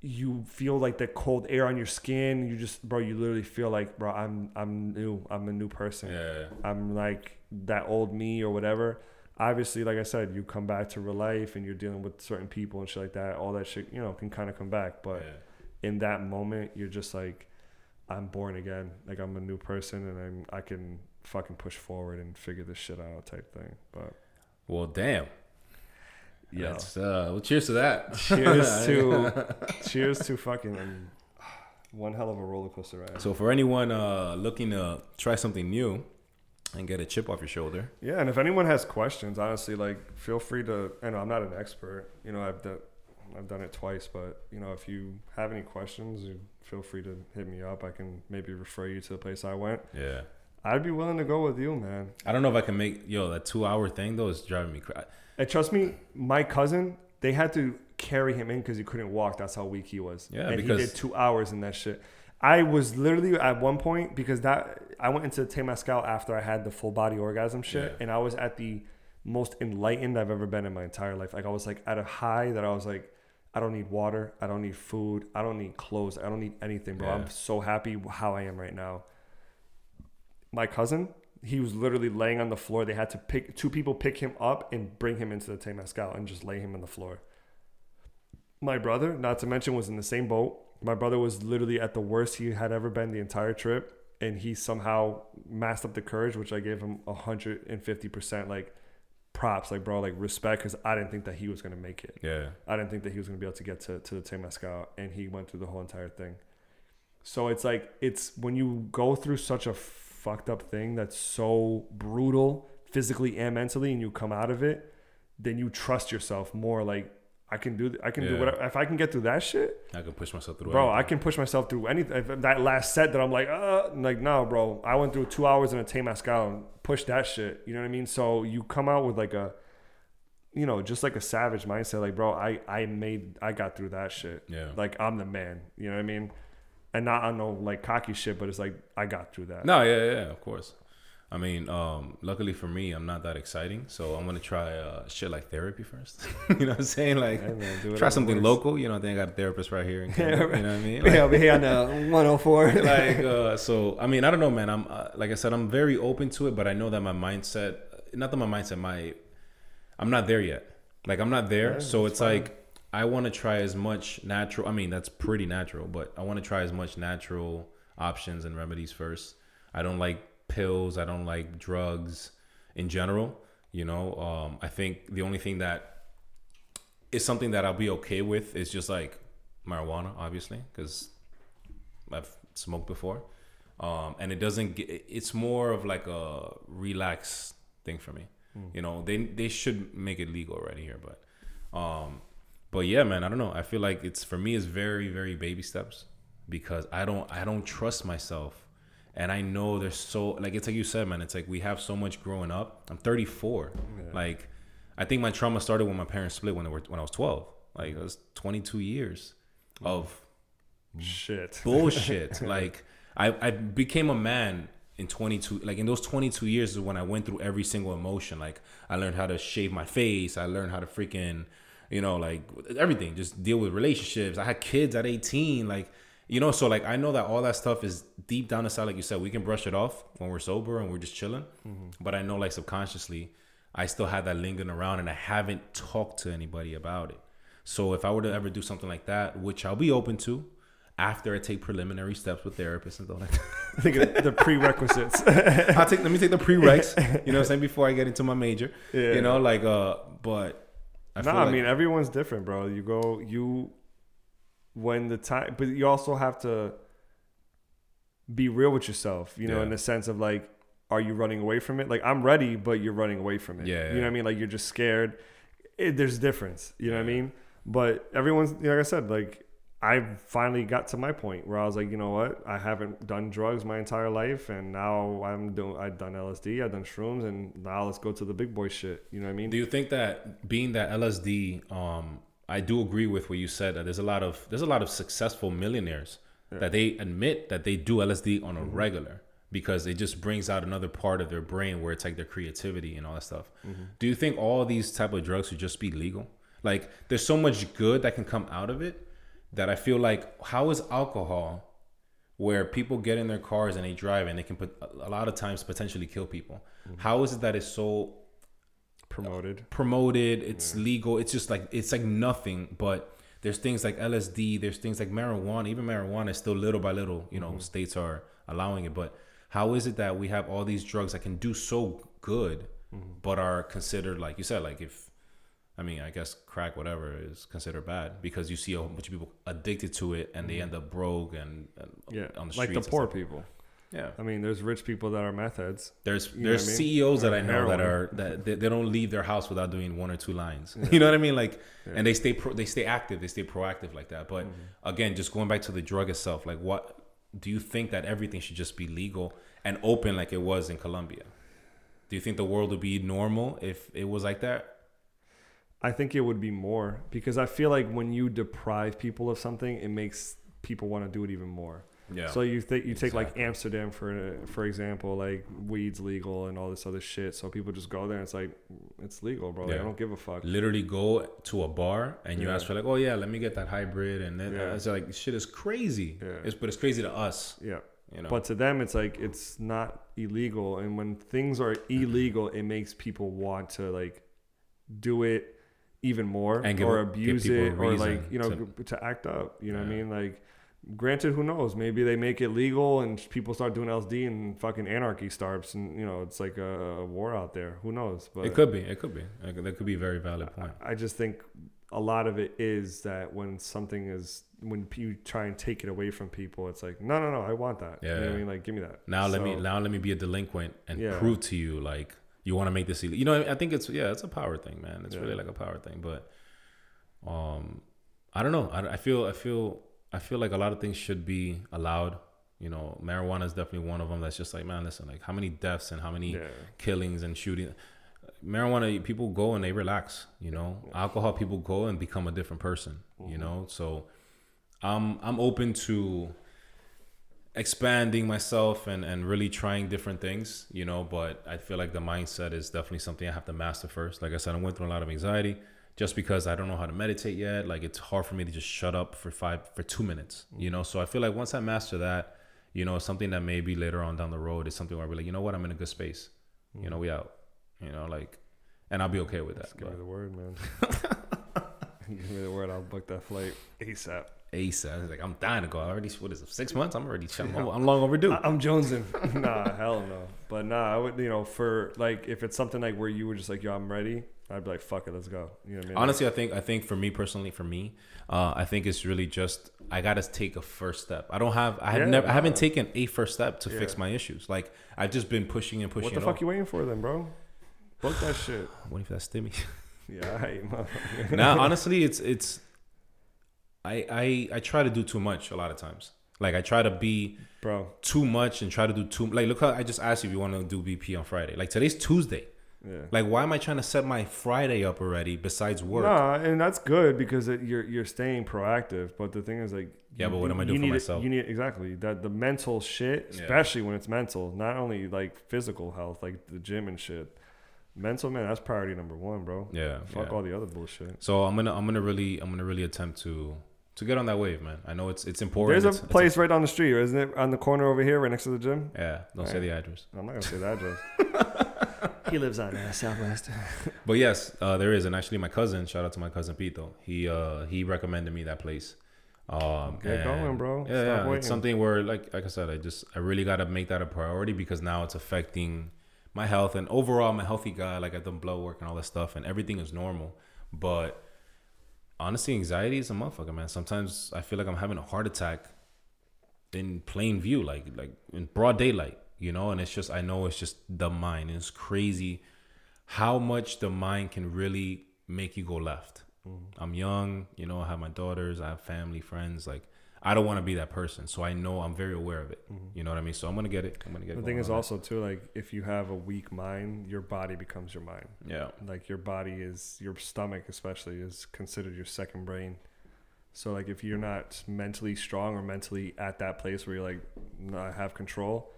you feel like the cold air on your skin. You just, bro, you literally feel like, bro, I'm I'm new. I'm a new person. Yeah. I'm like that old me or whatever. Obviously, like I said, you come back to real life and you're dealing with certain people and shit like that. All that shit, you know, can kind of come back, but yeah. in that moment you're just like I'm born again. Like I'm a new person, and I'm I can fucking push forward and figure this shit out type thing. But Well, damn. yeah, That's, uh, well, cheers to that. cheers to cheers to fucking um, one hell of a roller coaster ride. So for anyone uh, looking to try something new and get a chip off your shoulder, Yeah, and if anyone has questions, honestly, like feel free to. I know I'm not an expert. You know, I've done I've done it twice, but you know, if you have any questions, you feel free to hit me up. I can maybe refer you to the place I went. yeah. I'd be willing to go with you, man. I don't know if I can make yo that two hour thing though is driving me crazy. And trust me, my cousin, they had to carry him in because he couldn't walk. That's how weak he was. Yeah, and because- he did two hours in that shit. I was literally at one point because that I went into Temazcal after I had the full body orgasm shit, Yeah. and I was at the most enlightened I've ever been in my entire life. Like I was like at a high that I was like, I don't need water, I don't need food, I don't need clothes, I don't need anything, bro. Yeah. I'm so happy how I am right now. My cousin, he was literally laying on the floor. They had to pick two people pick him up and bring him into the Temazcal and just lay him on the floor. My brother, not to mention, was in the same boat. My brother was literally at the worst he had ever been the entire trip, and he somehow masked up the courage, which I gave him hundred and fifty percent like props, like bro, like respect, because I didn't think that he was gonna make it. Yeah. I didn't think that he was gonna be able to get to to the Temazcal, and he went through the whole entire thing. So it's like it's when you go through such a fucked up thing that's so brutal physically and mentally, and you come out of it, then you trust yourself more. Like I can do, I can do whatever. If I can get through that shit, I can push myself through. bro, I can push myself through anything. That last set that I'm like, uh, I'm like no, bro, I went through two hours in a Temazcal and pushed that shit. You know what I mean? So you come out with like a, you know, just like a savage mindset. Like, bro, I I made, I got through that shit. Yeah. Like I'm the man. You know what I mean? And not on no like cocky shit, but it's like I got through that. No, yeah, yeah, of course. I mean, um, luckily for me, I'm not that exciting, so I'm gonna try uh, shit like therapy first. you know what I'm saying? Like, Hey, man, try something works. local. You know, I think I got a therapist right here. In Canada, you know what I mean? Like, Yeah, over here on the 104. like uh, so i mean i don't know man i'm uh, like i said i'm very open to it but i know that my mindset not that my mindset my i'm not there yet like i'm not there Yeah, so it's like i want to try as much natural i mean that's pretty natural but i want to try as much natural options and remedies first i don't like pills i don't like drugs in general you know um, i think the only thing that is something that i'll be okay with is just like marijuana obviously because I've smoked before, um, and it doesn't. Get, it's more of like a relax thing for me. You know, they they should make it legal right here, but, um, but yeah, man, I don't know. I feel like it's for me, it's very very baby steps because I don't I don't trust myself, and I know there's so like it's like you said, man. It's like we have so much growing up. I'm 34, like. I think my trauma started when my parents split when they were when I was 12. Like it was 22 years mm. of Shit. bullshit. like I, I became a man in 22 like in those 22 years is when I went through every single emotion. Like I learned how to shave my face. I learned how to freaking, you know, like everything. Just deal with relationships. I had kids at 18. Like you know, so like I know that all that stuff is deep down inside. Like you said, we can brush it off when we're sober and we're just chilling. But I know like subconsciously, I still had that lingering around, and I haven't talked to anybody about it. So if I were to ever do something like that, which I'll be open to, after I take preliminary steps with therapists and like that. I think of the prerequisites. I'll take let me take the prereqs, you know what I'm saying, before I get into my major. Yeah. You know, like uh but I no, feel I mean everyone's different, bro. You go you when the time, but you also have to be real with yourself. You know, Yeah. in the sense of like, are you running away from it? Like I'm ready, but you're running away from it. Yeah, you know what I mean? Like you're just scared. It, there's difference. You know what I mean? But everyone's like I said, like I finally got to my point where I was like, you know what? I haven't done drugs my entire life, and now I'm doing. I've done LSD, I've done shrooms, and now let's go to the big boy shit. You know what I mean? Do you think that being that LSD, um, I do agree with what you said that there's a lot of there's a lot of successful millionaires that they admit that they do LSD on a Mm-hmm. regular because it just brings out another part of their brain where it's like their creativity and all that stuff. Mm-hmm. Do you think all these type of drugs should just be legal? Like there's so much good that can come out of it that I feel like how is alcohol where people get in their cars and they drive and they can put a lot of times potentially kill people. Mm-hmm. How is it that it's so Promoted. promoted it's legal it's just like it's like nothing but there's things like LSD, there's things like marijuana. Even marijuana is still little by little, you know, states are allowing it. But how is it that we have all these drugs that can do so good, but are considered like you said, like if I mean, I guess crack, whatever, is considered bad because you see a whole bunch of people addicted to it and they end up broke and, and Yeah, on the like the poor people. Yeah, I mean, there's rich people that are meth heads. there's You there's what I mean? CEOs that I know that are that they, they don't leave their house without doing one or two lines. you know what I mean? Like, and they stay pro, they stay active, they stay proactive like that. But Mm-hmm. again, just going back to the drug itself, like, what do you think that everything should just be legal and open like it was in Colombia? Do you think the world would be normal if it was like that? I think it would be more because I feel like when you deprive people of something, it makes people want to do it even more. Yeah. So you think you take like Amsterdam for for example, like weed's legal and all this other shit. So people just go there and it's like it's legal, bro. Like, Yeah. I don't give a fuck. literally go to a bar and you Yeah. ask for like, oh yeah, let me get that hybrid, and then Yeah. Uh, it's like shit is crazy. Yeah. It's but it's crazy to us, Yeah. you know. But to them, it's like it's not illegal, and when things are illegal, it makes people want to like do it even more And or abuse it or like you know to- to, act up. You know what I mean? Like, granted, who knows? Maybe they make it legal and people start doing LSD and fucking anarchy starts, and you know it's like a, a war out there. Who knows? But it could be, it could be, that could be a very valid point. I just think a lot of it is that when something is when you try and take it away from people, it's like no, no, no, I want that. you know what Yeah. I mean? Like, give me that. Now let me now let me be a delinquent and Yeah. prove to you like you want to make this illegal. You know, I think it's yeah, it's a power thing, man. It's Yeah. really like a power thing. But um, I don't know. I, I feel I feel I feel like a lot of things should be allowed. You know, marijuana is definitely one of them. That's just like man, listen, like how many deaths and how many Yeah. killings and shooting. Marijuana, people go and they relax. You know, alcohol, people go and become a different person. You know, so I'm I'm open to expanding myself and and really trying different things. You know, but I feel like the mindset is definitely something I have to master first. Like I said, I went through a lot of anxiety just because I don't know how to meditate yet. Like it's hard for me to just shut up for five for two minutes. You know, so I feel like once I master that, you know, something that maybe later on down the road is something where I'll be like, you know what, I'm in a good space. You know, we out. You know, like, and I'll be okay with that. Give me the word, man. give me the word. I'll book that flight ASAP. ASAP, I was like, I'm dying to go. I already, what is it, six months? I'm already, I'm, I'm long overdue. I- I'm jonesing. nah, hell no. But nah, I would, you know, for like, if it's something like where you were just like, yo, I'm ready, I'd be like, fuck it, let's go. You know what I mean? Honestly, I think I think for me personally, for me, uh, I think it's really just I gotta take a first step. I don't have I have Yeah, never I haven't taken a first step to fix my issues. Like I've just been pushing and pushing. what the fuck off. you waiting for then, bro? Book that shit. What if that's stimmy? Yeah, motherfucker. now, honestly, it's it's. I I I try to do too much a lot of times. Like I try to be bro. too much and try to do too. Like look how I just asked you if you want to do BP on Friday. Like today's Tuesday. Yeah. Like why am I trying to set my Friday up already? Besides work. Nah, and that's good because it, you're you're staying proactive. But the thing is, like, Yeah, you- but what am I doing for need it- myself? You need exactly that the mental shit, Yeah. especially when it's mental, not only like physical health, like the gym and shit. Mental man, that's priority number one, bro. Yeah. Fuck yeah. all the other bullshit. So I'm gonna I'm gonna really I'm gonna really attempt to to get on that wave, man. I know it's it's important. There's a It's- it's place right down the street, isn't it? On the corner over here, right next to the gym. yeah, don't say Right. the address. I'm not gonna say the address. he lives on uh, Southwest. But yes, uh, there is, and actually, my cousin. Shout out to my cousin Pito. He uh he recommended me that place. Um, Get going, bro. Yeah, Stop yeah, waiting. it's something where, like like I said, I just I really gotta make that a priority because now it's affecting my health and overall I'm a healthy guy. Like I've done blood work and all that stuff, and everything is normal. But honestly, anxiety is a motherfucker, man. Sometimes I feel like I'm having a heart attack in plain view, like like in broad daylight, you know. And it's just I know it's just the mind. It's crazy how much the mind can really make you go left. Mm-hmm. I'm young, you know. I have my daughters, I have family, friends. Like I don't want to be that person, so I know I'm very aware of it. You know what I mean? So I'm gonna get it. I'm gonna get. Mm-hmm. The thing is also too like if you have a weak mind, your body becomes your mind. yeah, Like your body is your stomach especially is considered your second brain. So like if you're not mentally strong or mentally at that place where you're like "No, I have control,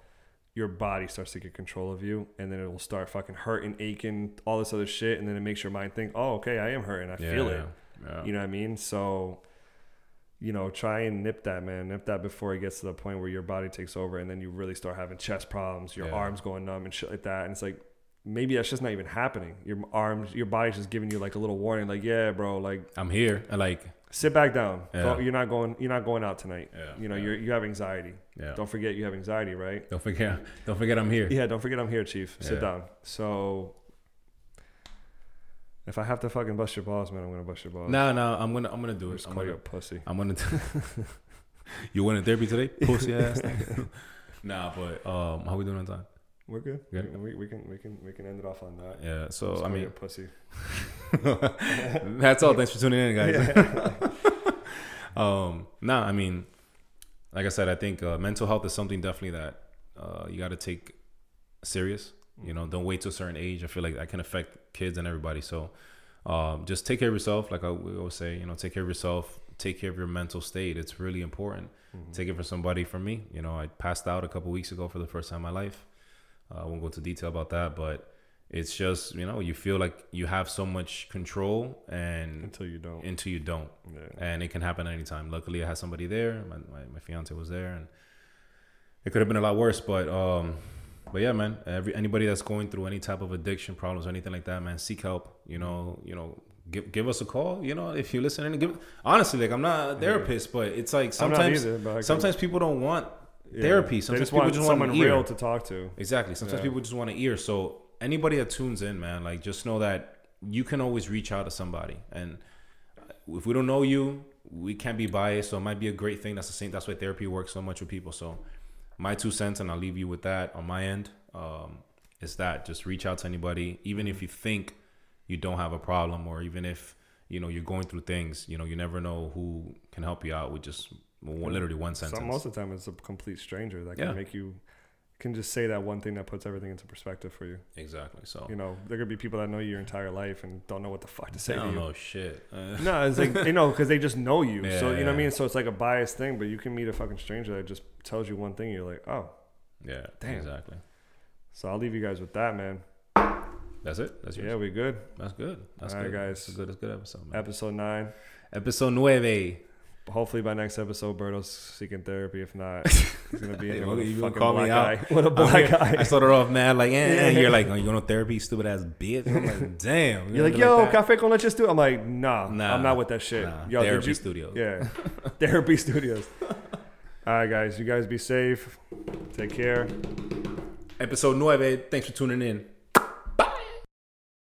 your body starts to get control of you and then it will start fucking hurting, aching, all this other shit and then it makes your mind think, "Oh, okay, I am hurting. I yeah, feel it." Yeah. You know what I mean? So, you know, try and nip that, man. Nip that before it gets to the point where your body takes over and then you really start having chest problems, your Yeah. arms going numb and shit like that. And it's like, maybe that's just not even happening. Your arms, your body's just giving you like a little warning, like, yeah, bro, like, I'm here. Like sit back down. Yeah. You're not going. You're not going out tonight. Yeah, You know, yeah. you're you have anxiety. Yeah. Don't forget you have anxiety, right? Don't forget. Don't forget I'm here. Yeah. Don't forget I'm here, Chief. Sit down. So. If I have to fucking bust your balls, man, I'm gonna bust your balls. No, no, I'm gonna I'm gonna do it. I'm call you gonna, a pussy. I'm gonna. you went in therapy today, pussy ass. nah, but um, how we doing on time? We're good. Good. We, we can we can we can end it off on that. Yeah. So Just I call you mean, a pussy. that's all. Thanks for tuning in, guys. um, nah, I mean, like I said, I think uh, mental health is something definitely that uh, you got to take serious. You know, don't wait to a certain age. I feel like that can affect kids and everybody. So, um, just take care of yourself. Like I we always say, you know, take care of yourself. Take care of your mental state. It's really important. Take it from somebody. From me, you know, I passed out a couple weeks ago for the first time in my life. Uh, I won't go into detail about that, but it's just you know you feel like you have so much control and Until you don't. until you don't Yeah. and it can happen anytime luckily i had somebody there my, my, my fiance was there and it could have been a lot worse but um but yeah man every anybody that's going through any type of addiction problems or anything like that man seek help you know you know give, give us a call you know if you're listening give honestly like i'm not a therapist but it's like sometimes either, but I can- sometimes people don't want Yeah. therapy sometimes just people want just someone want an ear. real to talk to. Exactly. Sometimes Yeah. people just want to ear. So anybody that tunes in, man, like just know that you can always reach out to somebody. And if we don't know you, we can't be biased. So it might be a great thing. That's the same. That's why therapy works so much with people. So my two cents, and I'll leave you with that on my end. Um, is that just reach out to anybody, even if you think you don't have a problem, or even if you know you're going through things. You know, you never know who can help you out with just one, literally one sentence. Some, most of the time, it's a complete stranger that can Yeah. make you can just say that one thing that puts everything into perspective for you. exactly. So You know, there could be people that know you your entire life and don't know what the fuck to say I don't you. know shit. Uh, No, it's like you know, because they just know you. so you know what I mean. So it's like a biased thing, but you can meet a fucking stranger that just tells you one thing. You're like, oh. yeah. Damn. Exactly. So I'll leave you guys with that, man. That's it. That's yours. Yeah, we good. That's good. That's All right, good. guys. That's a good. That's a good episode, man. Episode nine. Episode nueve. Hopefully by next episode, Berto's seeking therapy. If not, he's gonna be in Hey, a you gonna fucking call me out? eye. With a black eye. I started off mad like, eh, eh. you're like, oh, you going to therapy, stupid ass bitch. I'm like, damn. You're like, do yo, that? cafe con leche stu. I'm like, nah, Nah, I'm not with that shit. nah, yo, therapy you- studio. Yeah, therapy studios. All right, guys, you guys be safe. Take care. Episode nueve. Thanks for tuning in.